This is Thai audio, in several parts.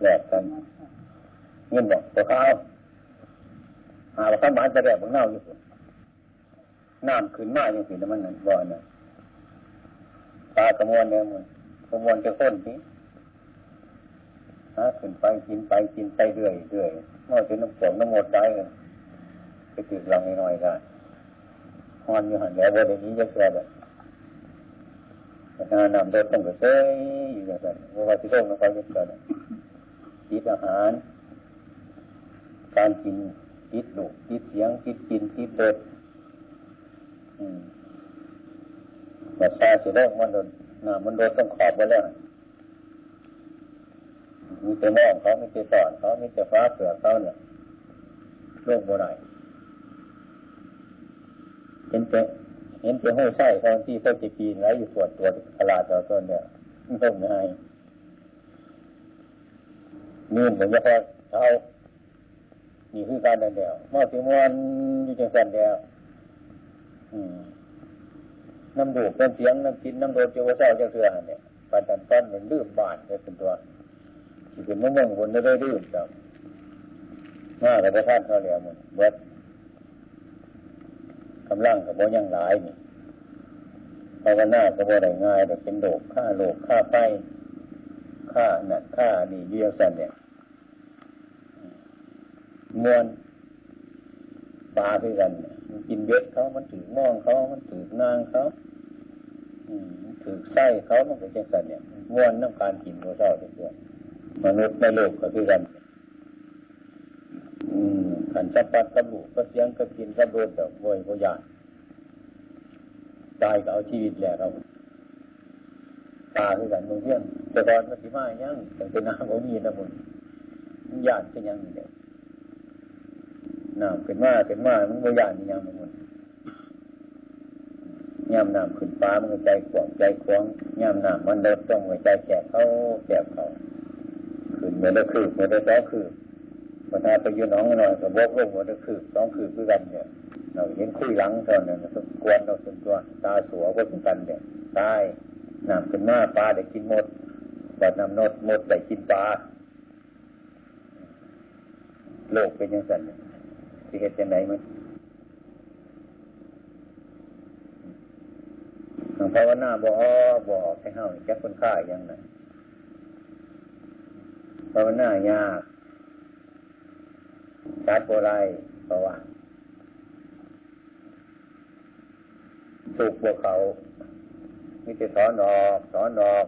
แหลกกันเงินบอกตัวเขาหาว่าข้ามันจะแหลกบางเน่าอยู่น้ำขึ้นมาอย่างสิมันนั่นบ่อยนะตากระมวลเนี่ยมันกระมวลจะข้นทีฮะขึ้นไปกินไปกินไปเรื่อยเรื่อยนอกจากน้ำฝนน้ำหมดได้กันไปติดรังน้อยๆกันฮอนอยู่หันแล้ววันนี้จะเกิดแบบการนำรถต้องกระเซยอยู่อย่างนั้นว่าที่โลกนะครับจะเกิด กินอาหาร การกินกินดุกินเสียงกินกินกินเปิดแบบชาเสียแล้วมันโดนน้ำมันโดนต้องขอบไปแล้วมีแต่มองเขามีแต่ตอนเขามีแต่ฟ้าเสือเขาเนี่ยโลกโบราณเห็นแต่เห็นแต่ห้อยไส้ตอนที่เขาจะปีนไรอยู่ปวดตัวตลาดต่อต้นเนี่ยมันต้องไม่ให้ นี่เหมือนจะพอเขานี่คือการเดินเดียวมาถึงวันอยู่จังสันเดียวน้ำดูดน้ำเสียงน้ำกินน้ำโดนเจ้าเจ้าเจ้าเสือเนี่ยปันตันต้นเหมันลื่นบานเป็นตัวที่เป็นน้ำมันคนไม่ได้ลื่นครับหน้าแต่ท่านเขาเรียกมันเบิดกำลังกับโบยังหลายนี่ภาวนากับโบได้ง่ายแต่เป็นโลกฆ่าโลกฆ่าไฟ ฆ่าหนักฆ่านี่เยี่ยสันเนี่ยมวนปลาคือกันมันกินเบ็ดเขามันถือมองเขา มันถือนางเขาถือไส้เขามันก็จะสันเนี่ยมวนน้ำการกินตัวเจ้าเด็กมนุษย์ในโลกก็คือกันขันจับปัดกระบุกก็เสียงก็กินก็โดนแบบโวยโวยานตายก็เอาชีวิตแหละเรา ตาคือกันมึงเที่ยงแต่ตอนมันสิมายังแต่เป็นน้ำของมีนะมึงยานเป็นยังเดียวน้ำขึ้นมาขึ้นมามันโวยานยังมึงย่ำน้ำขึ้นฟ้ามันใจขวางใจขวางย่ำน้ำมันเดินต้องใจแกะเขาแกะเขาขึ้นเมื่อละคืบเมื่อละสองคืบพอนาไปยืนน้องหน่อยก็บกลงหัวตะคืบสองคืบด้วยกันเนี่ยเราเห็นคุยหลังเท่านั้นก็กวนเราส่วนตัวตาสัวก็เป็นกันเนี่ยตาย น้ำขึ้นหน้าปลาได้กินหมดแต่น้ำนดหมดได้กินปลาโลกเป็นยังไงที่เหตุยังไงมั้ยหลวงพ่อว่าหน้าบ่อบ่อให้เฮาแก้คนฆ่ายังไงภาวนา ยากจัดโบไรเพราะว่าสุกบวเขา มีแต่ถอนออกถอนออก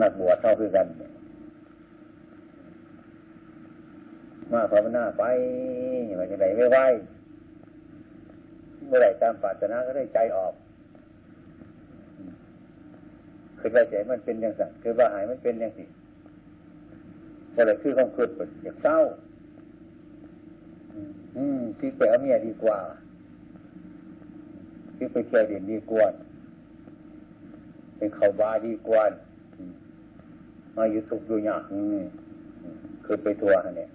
นักบวชเท่าคือกัน มาภาวนาไปอย่างไรไม่ไหวเมื่อไรตามปรารถนาก็ได้ใจออกคือว่าใจมันเป็นอย่างสั่นคือว่าหายมันเป็นอย่างสิแต่ละคือความคิดอยากเศร้า อืมซิไปเอาเมียดีกว่า ซิไปเที่ยวเด่นดีกว่าเป็นเขาบาดีกว่ามาอยู่ทุกดูยากคือไปทัวร์เนี่ย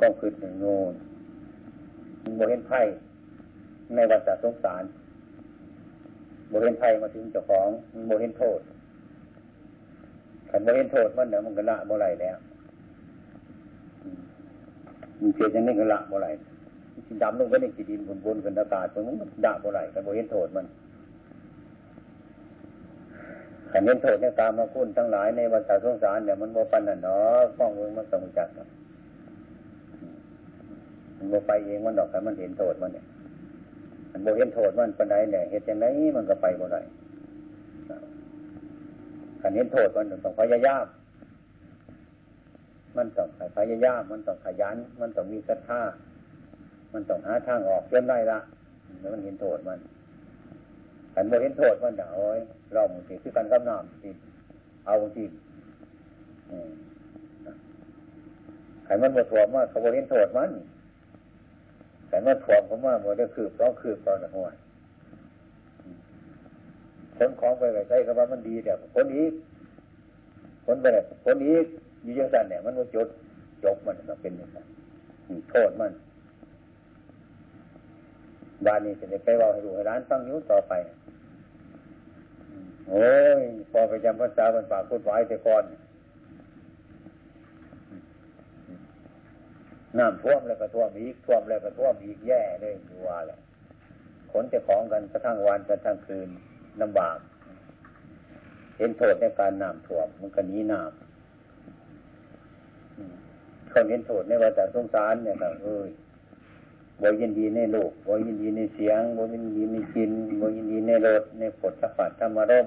ก็คือหนึ่งโน่นโมเห็นไพ่ในวัฏสงสารโมเห็นไพ่มาถึงเจ้าของโมเห็นโทษขันโมเห็นโทษมันเดี๋ยวมันก็ละโมไรแล้วมันเสียอย่างนี้ก็ละโมไร ดำลงไปในจีดินบนบนกันอากาศมันมันด่าโมไรขันโมเห็นโทษมันขันเห็นโทษเนี่ยตามมาคุ้นทั้งหลายในวัฏสงสารเนี่ยมันโมปันน่ะเนาะฟ้องเมืองมันต้องจัดมันโมไปเองมันดอกขันมันเห็นโทษมันเนี่ยมันโบเห็นโทษมันปันไดเนี่ยเหตุอย่างไรมันก็ไปบ่ได้ขันเห็นโทษมันต้องพยายามมันต้องพยายามมันต้องขยัน มันต้องมีศรัทธา มันต้องหาทางออกเยองได้ละแล้วมันเห็นโทษมันขันโบเห็นโทษมันเดี๋ยวเราบางทีคือการกำน้ำทีเอาบางทีขันมันโมถ่วมว่าเขาโบเห็นโทษมันแต่เมื่อถ่วมผมว่ามันจะคืบต้องคืบตอนหัวคนของไปไปใช้คำว่ามันดีเดี๋ยวคนอีกคนไปแบบคนอีกอยู่ยังสั่นเนี่ยมันว่าจดจบมันมันเป็นอย่างนั้นโทษมัน บ้านนี้จะได้ไปว่าให้ดูให้ร้านฟังนิ้วต่อไปโอ้ยพอไปจำภาษาบรรปากพูดไว้แต่ก่อนน้ำท่วมแล้วก็ท่วมอีกท่วมแล้วก็ท่วมอีกแย่เลยดูว่าแหละขนจะของกันกระทั่งวันกระทั่งคืนลำบาก เห็นโทษในการน้ำท่วมมันก็หนีน้ำคนเห็นโทษในว่าแต่สงสารเนี่ยก็เอ้ย บยินดีในโลกบยินดีในเสียงบยินดีในกินบยินดีในรถในผลสะพัดธรรมารม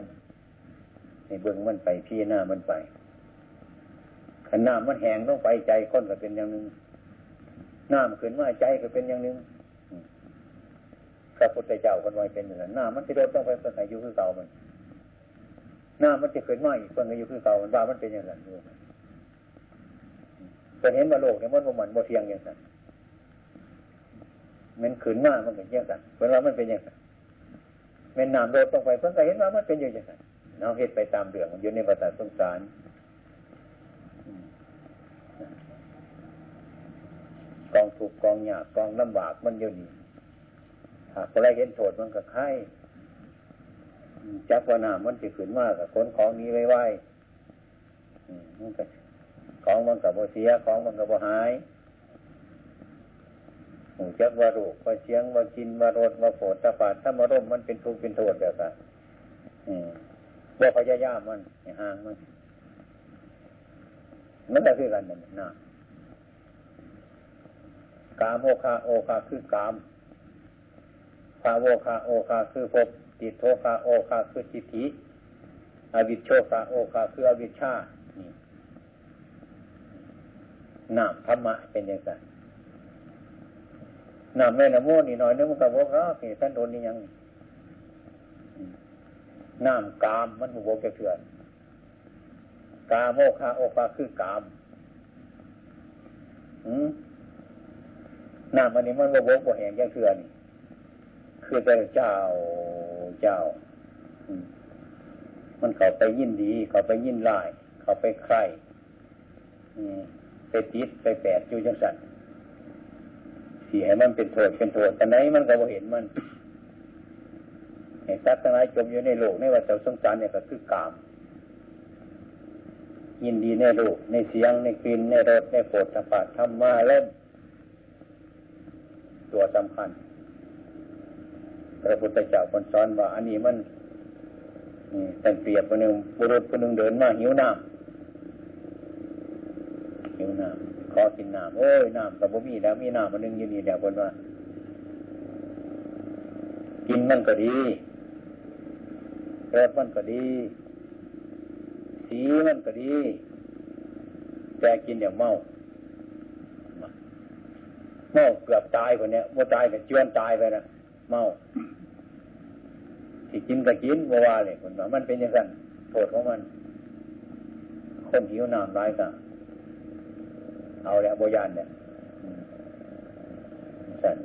ในเบื้องมันไปพี่หน้ามันไปขนามันแหงต้องไปใจคนก็เป็นอย่างหนึ่งน้ำขึ้นมาใจก็เป็นอย่างหนึ่งพระพุทธเจ้าคนไว้เป็นอย่างนั้นน้ำมันจะโดนต้องไปเพื่ออายุคือเก่ามันน้ำมันจะขึ้นมาอีกเพื่ออายุคือเก่ามันว่ามันเป็นอย่างนั้นอยู่เป็นเห็นว่าโลกเนี่ยมันมันโมเทียงอย่างนั้น มันขืนมากมันเป็นอย่างนั้นเว่ามันเป็นอย่างนั้นแม่น้ำโดดต้องไปเพิ่งก็เห็นว่ามันเป็นอย่างนั้นเราเห็นไปตามเรื่องมันอยู่ในประสาทสงสารกองถูกกองหยาบกองลำบากมันอยู่นี่หากอะไรเห็นโทษมันก็ไข่จักว่าน้ำมันจะขืนมากกับคนของนี้ไว้ไว้มันก็ของมันกับโบเสียของมันกับโบหาย จักว่ารูกว่าเสียงว่ากินว่ารสว่าโผดตาฝาถ้ามาร่มมันเป็นทุกข์เป็นโทษแบบนั้นว่าพยายามมันห่างมันมันก็คือกันนั่นนะกามโอคาโอคาคือกามภาโวคาโอคาคือภพติโทคาโอคาคือจิตฐิอวิชโชคาโอคาคืออวิชชานี่นามธรรมะเป็นอย่างไร นามแม่นโมนี่หน่อยนึงมันกับว่านี่ท่านโดนนี่ยังนามกามมันบุบกเถื่อนกาโมคาโอคาคือกามอืมน้ำอันนี้มันว่าโวกว่าแห่งยังเคือนคือแต่เจ้าเจ้า มันเขาไปยินดี เขาไปยินลาย เขาไปใครไปติดไปแปดอยู่จังสัน สีให้มันเป็นโทษเป็นโทษแต่ไหนมันก็บ่เห็นมันไอ้สัตว์ทั้งหลายจมอยู่ในโลกในว่าเจ้าสงสารเนี่ยก็คือกาม ยินดีในโลกในเสียงในกลิ่นในรสในโผฏฐัพพะธรรมะเล่มตัวสำคัญพระพุทธเจ้าคนสอนว่าอันนี้มันแต่เปรียบคนหนึ่งบุรุษคนหนึ่งเดินมาหิวน้ำหิวน้ำ ขอกินน้ำโอ้ยน้ำแต่บ่มีแล้วมีน้ำมันนึงอยู่นี่เดี๋ยวคนว่า กินมันก็ดีรสมันก็ดี สีมันก็ดี แต่กินเดี๋ยวเมาเมาเกือบตายคนเนี้ยว่าตายแต่เจือนตายไปนะเมาที่กินก็กินว่าว่าเลยคนว่ามันเป็นยังไงโทษของมัน คนหิวน้ำร้ายกัน เอาแหละโบยานเนี่ยสั่น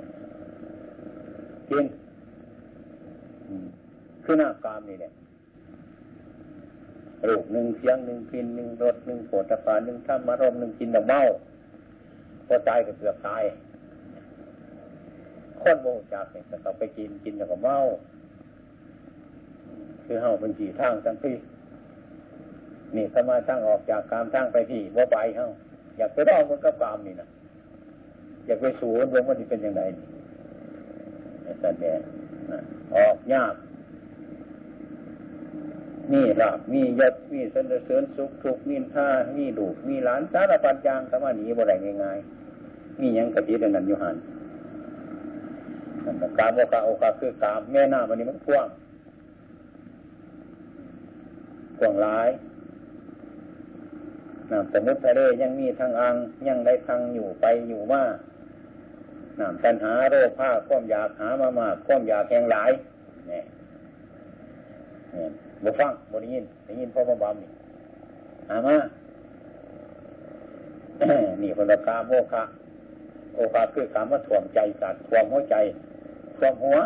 กินคือหน้ากามนี่เนี่ยรูปหนึ่งเสียงหนึ่งกินหนึ่งรสหนึ่งโผฏฐานหนึ่งธรรมารมหนึ่งกินแต่เมาพอตายก็เกือบตายคนโมจากเนี่ยแต่เราไปกินกินแล้วก็เมาคือเฮาเป็นจีทางทั้งที่นี่สมาทั้งออกจากกามทั้งไปที่ว่าไปเฮา อยากไปรอมันก็กามนี่นะอยากไปสูนรวมมันจะเป็นยังไงนี่แสดงออกยาก มีลาบมียศมีสนเสริญสุขทุกมีท่ามีดูมีหลานสารพัดอย่างสมาหนีบ่ได้ง่ายๆมียังกะทิเดินนันอยู่หันกามโอกาโอกาคือกามแม่น้ามันนี้มันกว้างกว้างหลาย น้ำสมุทรทะเลยังมีทางอังยังได้ทางอยู่ไปอยู่มาน้ำตันหาโรคผ้าความอยากหามามากความอยากแหงหลายเนี่ยเนี่ยบ่ฟังบ่ได้ยินได้ยินพ่อมาบำนี่หามานี่คนละกาโมคะโอกาคือการมาถ่วงใจสัตว์ถ่วงหัวใจถ่วงหัว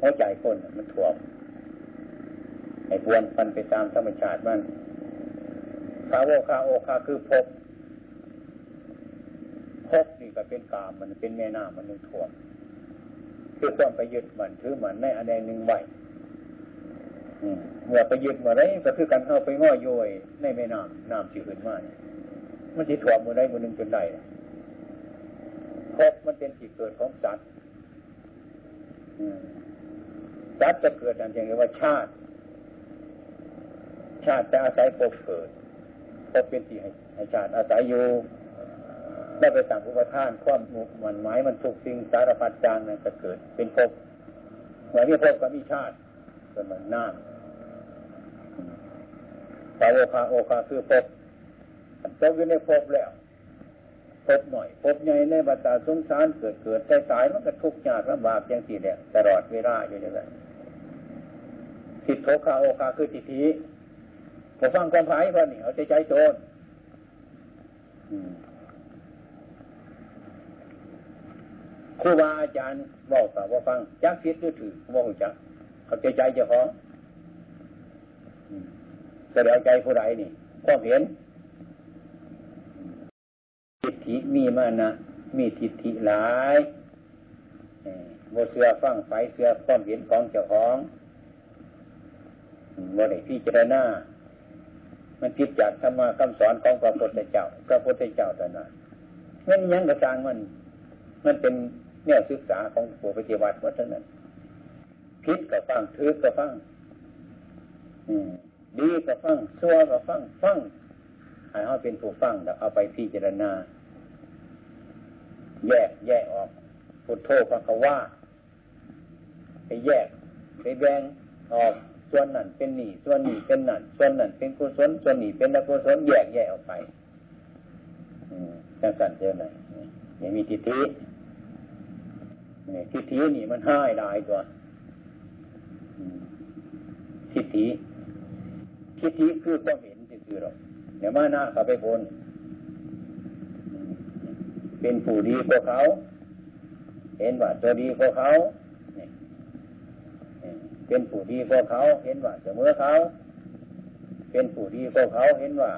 หัวใจคนมันถ่วงไอ้บวนพันไปตามธรรมชาติมันาโวคาโอคาคือพบพบนี่ก็เป็นกามมันเป็นแม่น้ำมันนึงถ่วงคือความไปยึดมันถือมันในอันใดหนึ่งไว้เมื่อไปยึดเมื่อไรก็คือการเข้าไปง้อโยยในแม่น้ำน้ำที่ขึ้นมามันจะถ่วมเมื่อไรเมื่อหนึ่งจนได้พบมันเป็นที่เกิดของสัตว์สัตว์จะเกิดนั่นเองว่าชาติ ชาติจะอาศัยพบเกิด พบเป็นที่ให้ชาติอาศัยอยู่ได้ไปสั่งอุปทาน ความมันหมายมันถูกสิ่งสารพัดจางนั่นจะเกิด เป็นภพเหมือนที่ภพก็มีชาติเป็นมันน้ำสาวคาโอคาคือภพตกอยู่ในภพแล้วภพหน่อยภพใหญ่ในบัตาสงสารเกิดเกิดใจตายมันก็ทุกข์ยากลำบากอย่างสี่เนี่ยตลอดเวลาอยู่อย่างนั้นทิฏโทคาโอคาคือทิฏฐิ พอฟังความหมายพอนี่เอาใจใจโจรครูบาอาจารย์บอกกับว่าฟังจักคิดหรือถือว่าหูจักเขาใจใจเจ้าของแสดงใจผู้ใดนี่ความเห็นทิฏฐิมีมานะมีทิฏฐิหลายโมเสือฟังไฟเสือความเห็นของเจ้าของโมได้พิจารณา มันคิดจากธรรมะคำสอนของพระพุทธเจ้าพระพุทธเจ้าแต่นั้นงั้นยังกระจางมัน มันเป็นเนี่ยศึกษาของผู้ปฏิบัติวัฒนั้นพิษกับฟังถือกับฟังดีกับฟังซัวกับฟังฟังให้เขาเป็นผู้ฟังแล้วเอาไปพิจารณา แยกแยกออกพุทโธพระกว่าไปแยกไปแบ่งออก ส่วนนั่นเป็นหนีส่วนหนีเป็นนั่นส่วนนั่นเป็นกุศลส่วนหนีเป็นอกุศลแยกแยกออกไปจังสันเจอไหนอยังมีทิฏฐิทิฏฐินี่มันห้ายได้ตัวทิฏฐิทิฏฐิคือความเห็นคือหรอกเดี๋ยวมาหน้าเขาไปบนเป็นผู้ดีกว่าเขา เห็นว่าตัวดีกว่าเขา เป็นผู้ดีกว่าเขา เห็นว่าเสมอเขา เป็นผู้ดีกว่าเขาเห็นว่า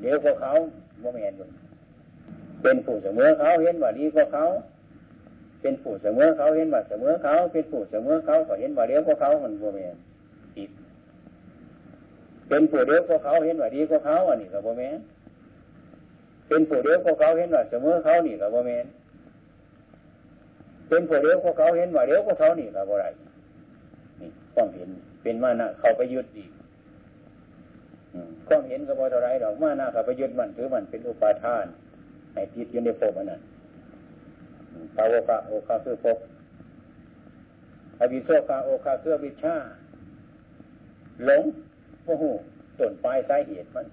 เดี๋ยวกว่าเขาโมเมนต์เป็นผู้เสมอเขาเห็นว่าดีกว่าเขา เป็นผู้เสมอเขาเห็นว่าเสมอเขา เป็นผู้เสมอเขาก็เห็นว่าเดียวกว่าเขามันโมเมนต์ผิดเป็นผู้เดียวกว่าเขาเห็นว่าดีกว่าเขาอันนี้ก็โมเมนเป็นผู้เดียวกว่าเขาเห็นว่าเสมอเขานี่ก็โมเมนเป็นผู้เดียวกว่าเขาเห็นว่าเดียวกว่าเขานี่ก็บ่ไร ความเห็น เป็นมานะเขาไปยึดอีกความเห็นก็บ่เท่าไรหรอกมานะเขาไปยึดมันถือมันเป็นอุปาทานให้ติดอยู่ในภพอันนั้นภาวะโอคาคือภพอวิโสคาโอคาคือวิชาหลงโอ้โหต้นปลายสาเหตุมัน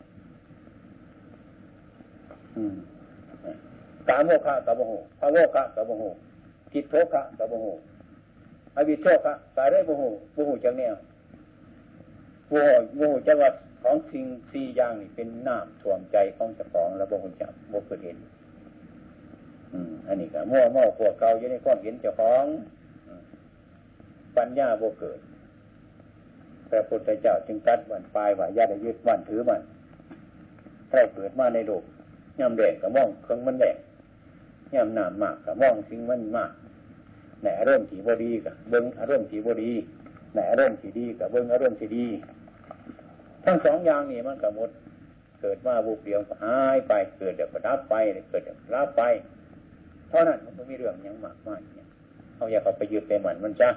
กาโมคะกับโมโหภาวะกับโมโหทิฏโทคะกับโมโห อวิโชคะกายได้โมโหโมโหจังเนี่ยโมโหโมโหจังว่าของสิ่งสี่อย่างนี่เป็นน้ำท่วมใจของเจ้าของแล้วโมโหจังโมเกิดเห็นอันนี้ก็มั่วมั่วขวเก่าอยู่ในความเห็นเจ้าของปัญญาโมเกิดพระพุทธเจ้าจึงตัดวันปลายว่าญาติยึดวันถือมันถ้าเกิดมาในโลกย่ำแดงกับมองเครื่องมันแดงย่ำหนามมากกับมองสิ่งมันมาก แหนอารมณ์ที่บดีกับเบิ้งอารมณ์ที่บดีแหนอารมณ์ที่ดีกับเบิ้งอารมณ์ที่ดี ทั้งสองอย่างนี่มันกับหมดเกิดมาบุกเดียวหายไป เกิดเดี๋ยวก็รับไปเกิดเดี๋ยวรับไป เท่านั้นมันไม่มีเรื่องยังมากมายเนี่ยเอาอย่าเขาไปยึดไปหมันมันจ้า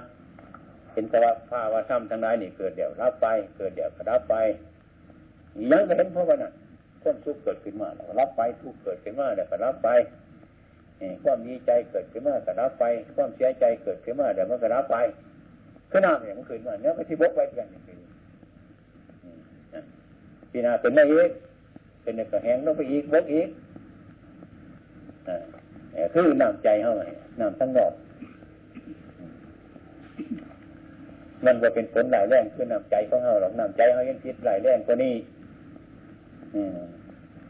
เป็นสภาวะว่าซ้ำทั้งหลายนี่เกิดเดี๋ยวรับไป เกิดเดี๋ยวก็รับไปยังก็เห็นเพราะว่านั่นความทุกข์เกิดขึ้นมาแล้วรับไปทุกข์เกิดขึ้นมาแล้วก็รับไป ความดีใจเกิดขึ้นมาก็รับไป ความเสียใจเกิดขึ้นมาเดี๋ยวมันก็รับไปขึ้นหน้าเนี่ยมันขึ้นมาเนี่ยก็ที่บกไปกันอย่างนี้ปีนาเป็นไม่อีกเป็นกระแหงลงไปอีกบกอีกคือน้ำใจเข้าไงน้ำทั้งนอกมันจะเป็นผลหลายแรงคือน้ำใจของเราหรอกน้ำใจเขายังผิดหลายแรงกว่านี้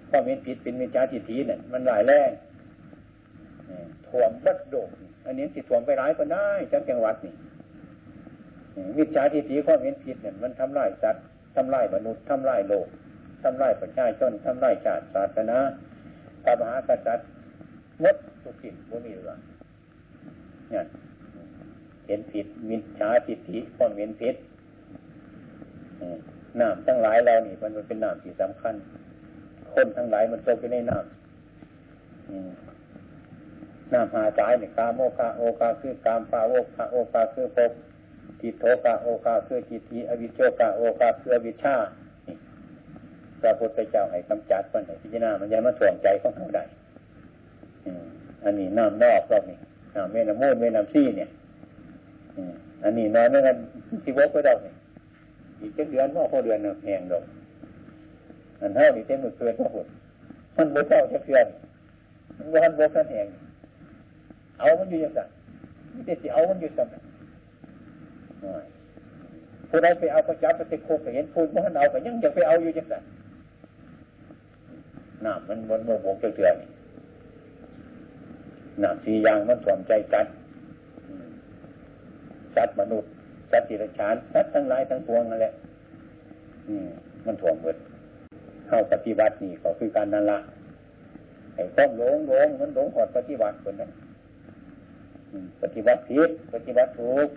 ข้อมีผิดเป็นมิจฉาทิฏฐิเนี่ยมันหลายแรง ถ่วมบัดโดกอันนี้สิถ่วมไปร้ายก็ได้จังจังหวัดนี่มิจฉาทิฏฐิข้อมีผิดเนี่ยมันทำลายสัตว์ทำลายมนุษย์ทำลายโลกทำลายประชาชนทำลายชาติศาสนาพระมหากษัตริย์มดทุกสิ่งพวกนี้หรอเนี่ยเห็นผิดมิจฉาทิฏฐิความเห็นผิดน้ำทั้งหลายเรานี่มันเป็นน้ำที่สำคัญ คนทั้งหลายมันตกอยู่ในน้ำ น้ำหาสายเนี่ยกาโมกาโอกาคือกามปาโอกาโอกาคือภพจิตโทกาโอกาคือจิตทีอวิโชกาโอกาคืออวิชชาพระพุทธเจ้าให้กำจัดมันให้พิจารณามันยังมาส่วงใจของเขาได้อันนี้น้ำนอกรอบนี้น้ำเมน้ำมูนเมน้ำซี่เนี่ยอันนี้นอยไม่กันสิบกก็ได้อีกเจ็ดเดือนว่าพอเดือนแหงดอกอันเท่านี้เต็มมือเกินพระพุทธมันบ่เศร้าจะเพื่อนมันบ่ทันบกทันแหง เอามันอยู่ยังไงไม่ได้สิเอามันอยู่สั่งผู้ใดไปเอาก็จับไปติดคุกเห็นพูดมันเอาก็ยังจะไปเอาอยู่ยังไงน้ำมันบนโมบกเถื่อนน้ำสียางมันถ่วมใจจัดจัดมนุษย์จัดติรชานจัดทั้งหลายทั้งปวงนั่นแหละมันถ่วมหมดเข้าปฏิบัตินี่ก็คือการนั่นละไอ้ต้องหลงหลงมันหลงหอดปฏิบัติคนนั้น ปฏิบัติผิดปฏิบัติถูก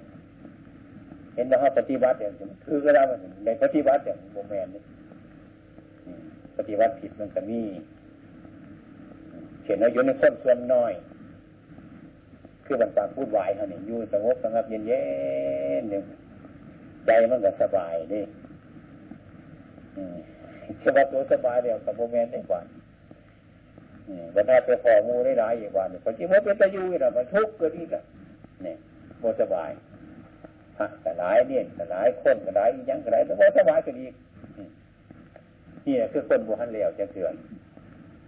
เห็นว่าปฏิบัติอย่างคือก็ได้ในปฏิบัติอย่างโมแมนนี่ปฏิบัติผิดมันก็มีเขียนเอาอยู่ในคนส่วนน้อย คือบรรดาพูดวายเขาเนี่ยอยู่สงบสงบเย็นเย็นหนึ่งใจมันก็สบายดิเชื่อว่าตัวสบายเดียวกับโมเมนต์ได้กว่า บรรดาไปขอมูได้หลายอย่างว่าเนี่ยพอที่มันเป็นตะยูนี่ยมันทุกข์ก็ดีกันเนี่ยโมสบายพระก็หลายเนี่ยก็หลายคนก็หลายยังก็หลายแต่โมสบายก็ดีนี่คือคนบุหันเลวจะเถื่อน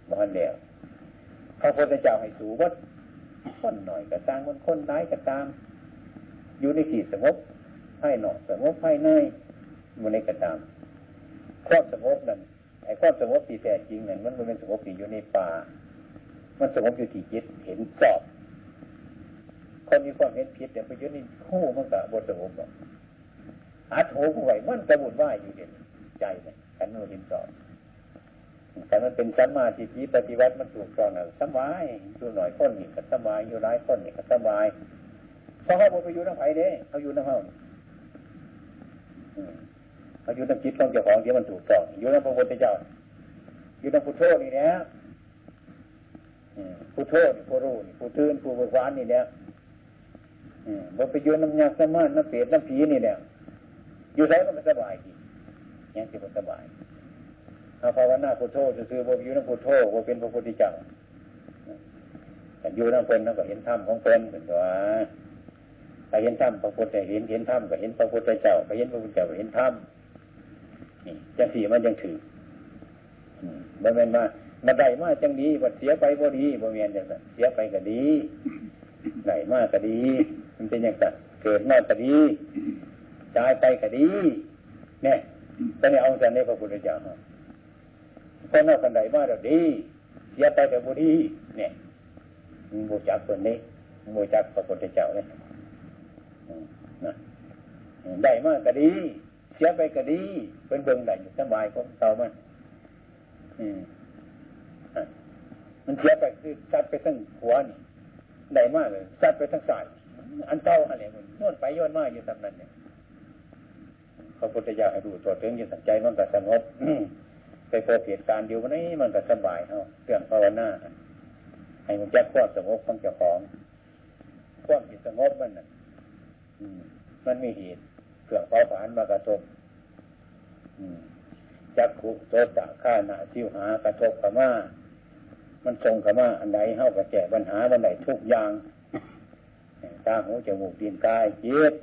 บุหันเลวพระพุทธเจ้าให้สูวัดคนหน่อยกระตางมันคนร้ายกระตาม อยู่ในขีดสงบให้หนอกสงบให้เนยมันในกระตามความสงบนั่น ไอ้ความสงบที่แท้จริงเนั่นมันเป็นสงบที่อยู่ในป่า มันสงบอยู่ที่จิตเห็นสอบ คนมีความเห็นผิดแต่ไปอยู่ในคู่มันก็บทสงบหรอกอัดหูผู้ไหวมันกระบุนว่าอยู่เด่นใจเนี่ยขันโนรินสอนแต่มันเป็นสัมมาทิฏฐิปฏิวัติมันถูกต้องนะสบายอยู่หน่อยคนนี่ก็สบายอยู่หลายคนนี่ก็สบายเพราะเขาบอกไปอยู่น้ำไผ่เด้เขาอยู่น้ำเฮา เขาอยู่น้ำจิตต้องเจ้าของที่มันถูกต้องอยู่น้ำพระพุทธเจ้าอยู่น้ำพุทโธนี่เนี่ยพุทโธนี่ผู้รู้ผู้ตื่นผู้เบิกบานนี่เนี่ยบอกไปอยู่น้ำยาสมานน้ำเปรตน้ำผีนี่เนี่ยอยู่ไสมันสบายดียังสิบสบายถ้าภาวนาพุทโธซื้อบ่อยู่น้ำพุทโธบ่เป็นพระพุทธเจ้าแต่อยู่น้ำเป็นนั่นก็เห็นธรรมของเป็นเป็นตัวถ้าเห็นธรรมพระพุทธเห็นเห็นธรรมก็เห็นพระพุทธเจ้าก็เห็นพระพุทธเจ้าก็เห็นธรรม จังสี่มันยังถือบ่แม่นมามาได้มาจังดีบัดเสียไปบ่ดีบ่แม่นจังซั่นเสียไปก็ดีได้มาก็ดี มันเป็นอย่างซั่นเกิดมาก็ดีตายไปก็ดีเนี่ยตอนนี้เอาสันในพระพุทธเจ้าคนนอกคนใดมาเราดี เสียไปแต่บุรีเนี่ยบูจักคนนี้บูจักพระพุทธเจ้าเนี่ยนะได้มากก็ดี เสียไปก็ดีเป็นเบิ่งได้สบายของเต่ามันมันเสียไปคือซัดไปทั้งหัวนี่ได้มากเลยซัดไปทั้งสาย อันเต่าอะไรมันโยนไปโยนมาอยู่ตำนั้นเนี่ยพระพุทธเจ้าให้ดูตัวถึงอยู่สัใจมันก็สงบไปพบเหตุการณ์เดียววันนี้มันก็สบายเนาะเรื่องภาวนาให้มันแจ้ความสงบของเจ้าของความจิตสงบมันน่ะมันมีเหตุ เครื่องเผาผลาญมากระทบจักขุโสตะข้านาซิวหากระทบขมามันทรงขมาอันใดเท่ากับแก้ปัญหาอันใดทุกอย่างตาหูจมูกดินกายจิต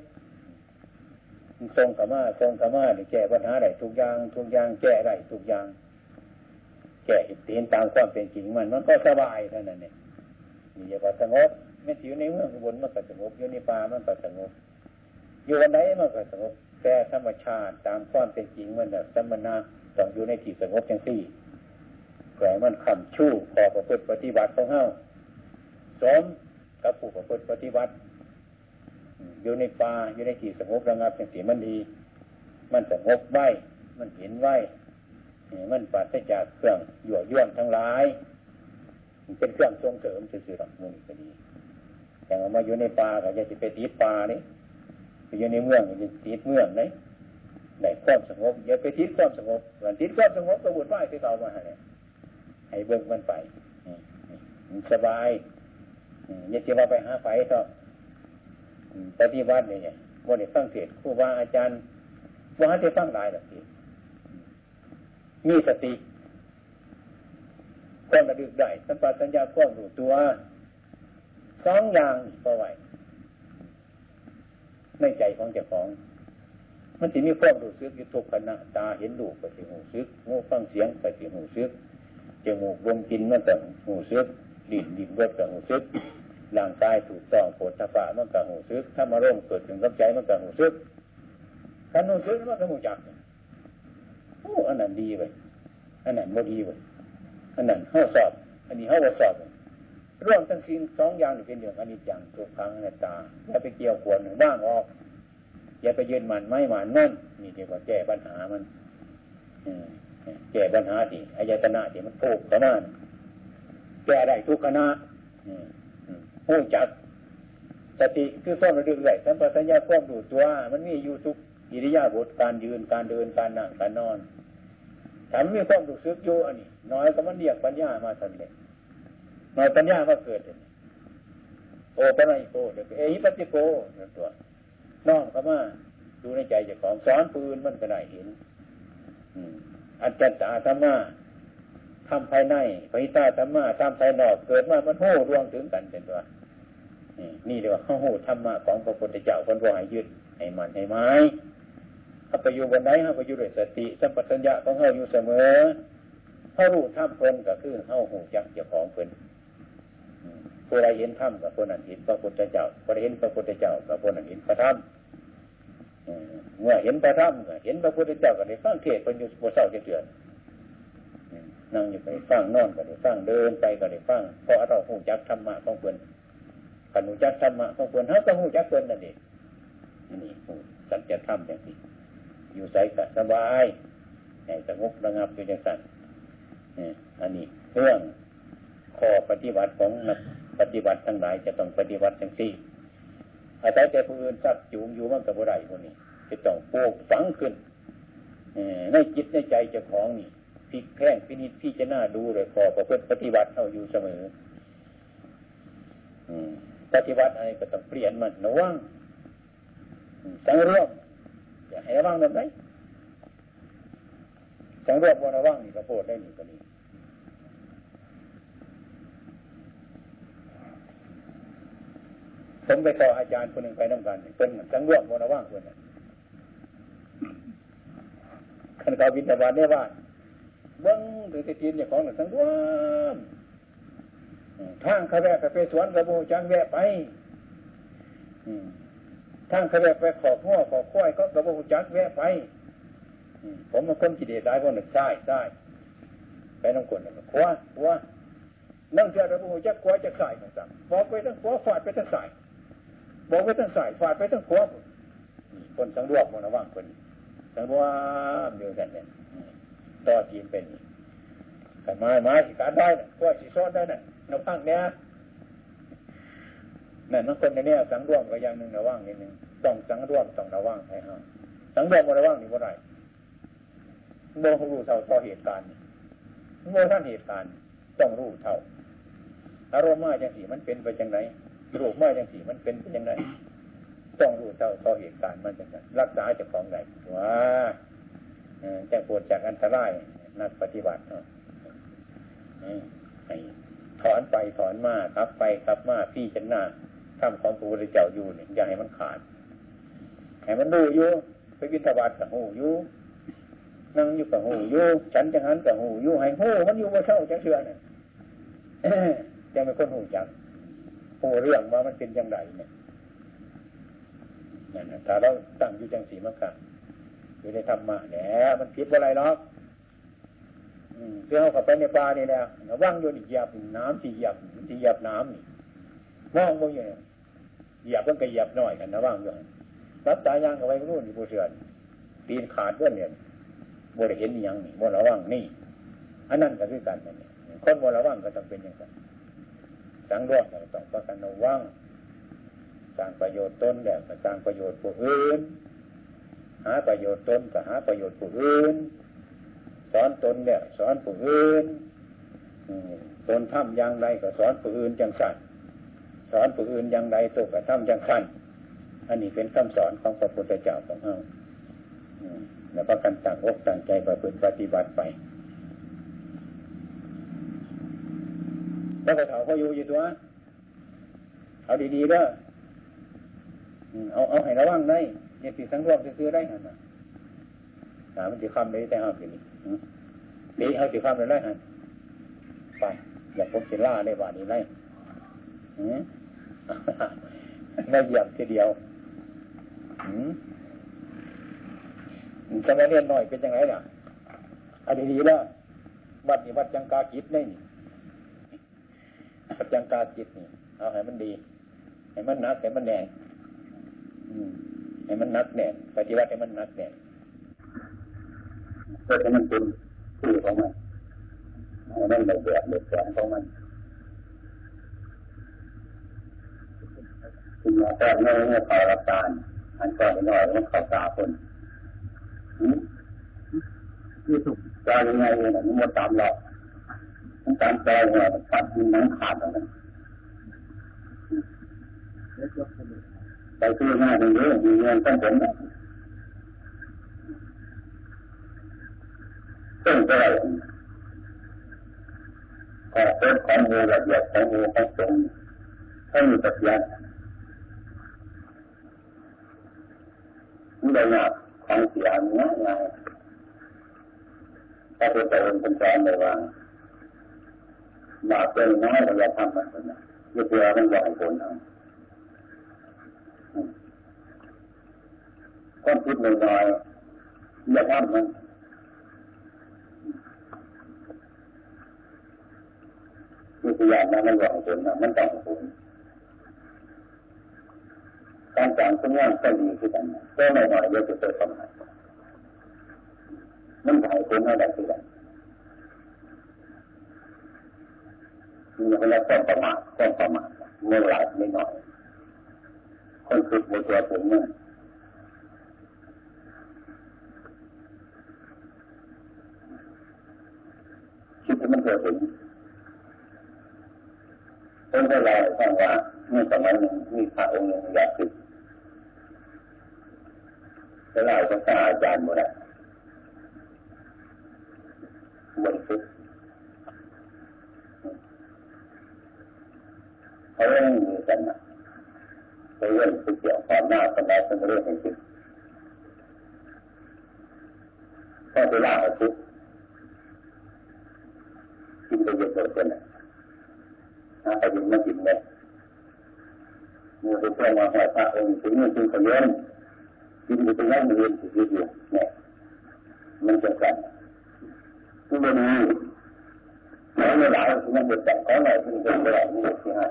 ทรงขมาทรงขมาเนี่แก้ปัญหาได้ทุกอย่าง ทุกอย่างแก้ได้ทุกอย่าง แก้เห็นตามความเป็นจริงมัน มันก็สบายเท่านั้นเนี่ยมีอย่าว่าสงบไม่อยู่ในเมืองบนมันก็สงบอยู่ในป่ามันก็สงบ อยู่วันไหนมันก็สงบแต่ธรรมชาติตามความเป็นจริงมันแบบสมณะต้องอยู่ในที่สงบจังสี่แฝงมันคำชู้พอประพฤติปฏิบัติของเฮาสมกับผู้ประพฤติปฏิบัติ อยู่ในป่าอยู่ในที่สงบระงับเป็นสีมันดี มันสงบไว้มันเห็นไว้มันปราศจากเครื่องยั่วย้วนทั้งหลายเป็นเครื่องส่งเสริมสื่อๆหลักมุนก็ดีอย่างมาอยู่ในป่าก็จะไปติดป่านี่ อยู่ในเมืองจะติดเมืองเลยในความสงบอย่าไปทิศความสงบเหมือนทิศความสงบก็บุญไหวที่เขามาให้ให้เบิ่งมันไปสบายอย่าเชื่อว่าไปหาไฟก็ปฏิบัติเนี่ยวันนี้ฟังเทศครูบาอาจารย์ว่าจะฟังหลายหรอกทีมีสติความระลึกได้สัมปชัญญะความรู้ตัวสองอย่างก็ไหว ในใจของเจ้าของ มันจะมีความรู้สึกอยู่ทุกขณะตาเห็นรูปก็สิหูซึกหูฟังเสียงก็สิหูซึกจมูกลมกินมันก็หูซึกลิ้นดิ้นรสก็หูซึกร่างกายถูกต้องโผฏฐะมันก็หูซึกถ้ามาร่มเกิดถึงกับใจมันก็หูซึกถ้าหูซึกมันก็หูจักโอ้อันนั้นดีไปอันนั้นไม่ดีไปอันนั้นเข้าสอบ อันนี้เข้าสอบ ร่วมทั้งสิ้นสองอย่างนี่เป็นเรื่องอนิจจังทุกครั้งในตาอย่าไปเกี่ยวขวนหรือบ้างออก อย่าไปยืนหมันไม่หมันนั่นนี่เรียกว่าแก้ปัญหามันแก้ปัญหาที่อายตนะที่มันถูกขนาดแก้ได้ทุกขณะหู้จักสติคือความระลึกไหลสัมปชัญญะความดูตัว มันมีอยู่ทุกอิริยาบถการยืนการเดินการนั่งการนอนถ้ามีความรู้สึกอยู่อันนี้ น้อยก็มันเรียกปัญญามาทันเลย น้อยปัญญาก็เกิดโอปนัยโกเด็กเอหิปัติโกนั่นตัวน้องก็มาดูในใจเจ้าของสอนปืนมันก็ได้เห็นอัจจตาธรรมะทำภายในภายใต้ธรรมะทำภายนอก เกิดมามันโห่รวงถึงกันเป็นตัวนี่เดียวเขาโห่ธรรมะของพระพุทธเจ้าคนว่าให้ยึดให้มันให้ไม้ถ้าไปอยู่บนไหนเขาไปอยู่ด้วยสติสัมปชัญญะของเขาอยู่เสมอเขารู้ธรรมเพลินก็คือเขาหูจักเจ้าของเพลิน ผู้ใดเห็นธรรมกับคนนั้นเห็นพระพุทธเจ้าผู้ใดเห็นพระพุทธเจ้ากับคนนั้นเห็นพระธรรมเมื่อเห็นพระธรรมเห็นพระพุทธเจ้าก็ได้ฟังเทศเป็นอยู่บนเสาเดือนนั่งอยู่ไปฟังนอนก็ได้ฟังเดินไปก็ได้ฟังเพราะเราหูจักธรรมะของเพื่อนขันหูจักธรรมะของเพื่อนเขาก็หูจักเพื่อนนั่นเองนี่สัจธรรมอย่างสิอยู่ใส่กะสบายให้สงบระงับอยู่อย่างสั้นอันนี้เรื่องข้อปฏิบัติของนัก ปฏิบัติทั้งหลายจะต้องปฏิบัติอย่างสี่อาศัยใจผู้อื่นสักจูงอยู่มันกับบุไรพวกนี้จะต้องปลูกฝังขึ้นในจิตในใจเจ้าของนี่พิกแพ่งพินิจพี่จะน่าดูเลยพอประพฤติปฏิบัติเอาอยู่เสมอปฏิบัติอะไรก็ต้องเปลี่ยนมันระวังสังรวมอย่าให้ระวังแบบไหนสังรวมว่าระวังนี่ก็โพดได้หนี่งก็นี่ ผมไปต่ออาจารย์คนหนึ่งไปน้ำกันเป็นสังรวมว่าระวังคนนั้นขันกาวินตบาลเนี่ยว่าเบิ้งหรือตีนอย่างของหนึ่งสังรวมทางขาแวะไปสวนกระโบจังแวะไปทางขาแวะไปขอบหัวขอบค้อยก็กระโบจักแวะไปผมมันคนกิเลสได้คนหนึ่งใช่ใช่ไปน้องคนหนึ่งขวาขวานั่งเจอกระโบจักขวาจะใส่กันสั่งบอกไปทั้งขวาฟาดไปทั้งใส่ บอกไปทั้งใส่ฟาดไปทั้งขวาคนสังรวมมันว่างคนสังรวมเดียวกันเนี่ยต่อจีนเป็นกันมามาสิการได้นะก็สิซ้อนได้นะเราพังเนี้ยนั่นนักคนในนี้สังรวมก็อย่างหนึ่งระว่างนิดหนึ่งต้องสังรวมต้องระว่างให้ห้าสังรวมระว่างนี่ว่าไรโมรู้เท่าต่อเหตุการณ์โมท่านเหตุการณ์ต้องรู้เท่าอารมณ์มาจังสีมันเป็นไปจังไรรูปมาจังสี่มันเป็นไปจังไรต้องรู้เท่าต่อเหตุการณ์มันจังไรรักษาจะของไหนว่าจะปวดจากอันตรายนักปฏิบัติให้ถอนไปถอนมาครับไปครับมาพี่ชนะทำของพระพุทธเจ้าอยู่เนี่ยอย่าให้มันขาดให้มันดูอยู่ไปวิทบาทกับหูอยู่นั่งอยู่กับหูอยู่ฉันจังหันกับหูอยู่ให้หูมันอยู่ว่าเศร้าจังเชื่อเนี่ยยังเป็นคนหูจัง หูเรื่องว่ามันเป็นยังไงเนี่ยนั่นถ้าเราตั้งอยู่จังสีมากะอยู่ในธรรมะเนี่ยมันผิดอะไรหรอกเพื่อเข้าไปในป่านี่แหละว่างโยนเหยียบน้ำที่เหยียบที่เหยียบน้ำนี่มองมองอยู่เหยียบมันก็เหยียบหน่อยกันนะว่างอยู่รับตายางเอาไว้รุ่นอยู่ผู้เสือนตีนขาดด้วยเนี่ยโมได้เห็นยังนี่โมระว่างนี่อันนั้นก็คือกันนี่คนโมระว่างก็ต้องเป็นอย่างนั้น สังรวมต้องประกันระว่างสร้างประโยชน์ตนแล้วก็สร้างประโยชน์ผู้อื่น หาประโยชน์ตนก็หาประโยชน์ผู้อื่น สอนตนเนี่ยสอนผู้อื่นตนทำอย่างไรก็สอนผู้อื่นจังสันสอนผู้อื่นอย่างไรตกก็ทำจังสันอันนี้เป็นคำสอนของพระพุทธเจ้าของเราแล้วก็กันตั้งอกตั้งใจประพฤติปฏิบัติไป แล้วก็เถาเขาอยู่อยู่ตัวเอาดีๆเด้อเอาเอาให้ระวังได้อย่าสิสังรวมซื้อได้หันนะถามมันสิคำเลยแต่เอาสินี่เอาสิคำเลยได้หันไปอย่าพบสิล่าได้บานี้ได้ไม่เหยียบทีเดียวสมัยเรียนหน่อยเป็นยังไงล่ะอันดีๆแล้ววัดนี่วัดจังกาจิตได้นี่ วัดจังกาจิตนี่เอาให้มันดีให้มันนักให้มันแน่ให้มันนักแน่ปฏิวัติให้มันนักแน่เพื่อให้มันเป็นที่ของมันให้มันเป็นแบบเป็นแสงของมันถึงแม้แต่เมื่อเมื่อเขารับการอันก่อนหน่อยมันเขาตาคนคือถูกใจยังไงเนี่ยมันมาตามหลอ กมันตามใจเนี่ยตัดมันนั้นขาดแล้วไปซื้อหน้าเยอะมีเงินต้องผลต้องไปขอเป็นของโมือละเอียดของโมของตรงให้มีปัญญาไม่ได้หนักของเสียง่ายง่ายถ้าเป็นแตัวเองเป็นแฟนเลยว่า บาเป็นน้อยเราจะทำมันนะยึดเรือมันใหญ่ผลเอาคนคิดหน่อยๆอย่าทำมันนี่คืออย่างนั้นมันหวังผลนะมันต้องผลการจางขึ้นง่ายก็ดีขึ้นกันก็หน่อยๆเดี๋ยวจะเกิดปัญหามันหายผลอะไรขึ้นกัน มีเวลาต้องประมาทต้องประมาทเมื่อไหร่ไม่หน่อย คนฝึกมือตัวถึงเนี่ยคิดให้มันเกิดถึงเป็นเวลาฟังว่าเมื่อสมัยหนึ่งมีพระองค์หนึ่งอยากศึกเวลาจะตาอาจารย์หมดแล้วบนฝึก เขาเรื่องมีกันนะเขาเรื่องเกี่ยวความหน้าสบายสมเรื่องให้ศึกก็เวลาเอาทุกกินไปเยอะๆกันนะนะไปยินมากินเลยมีคนเข้ามาหาพระองค์ถึงนี่จึงขยันกินไปตรงนั้นมันเรียนสิบอยู่เนี่ยมันจะกันที่มันมีน้อยไม่หลายมันจะแต่ของไหนที่เป็นแบบนี้ที่ให้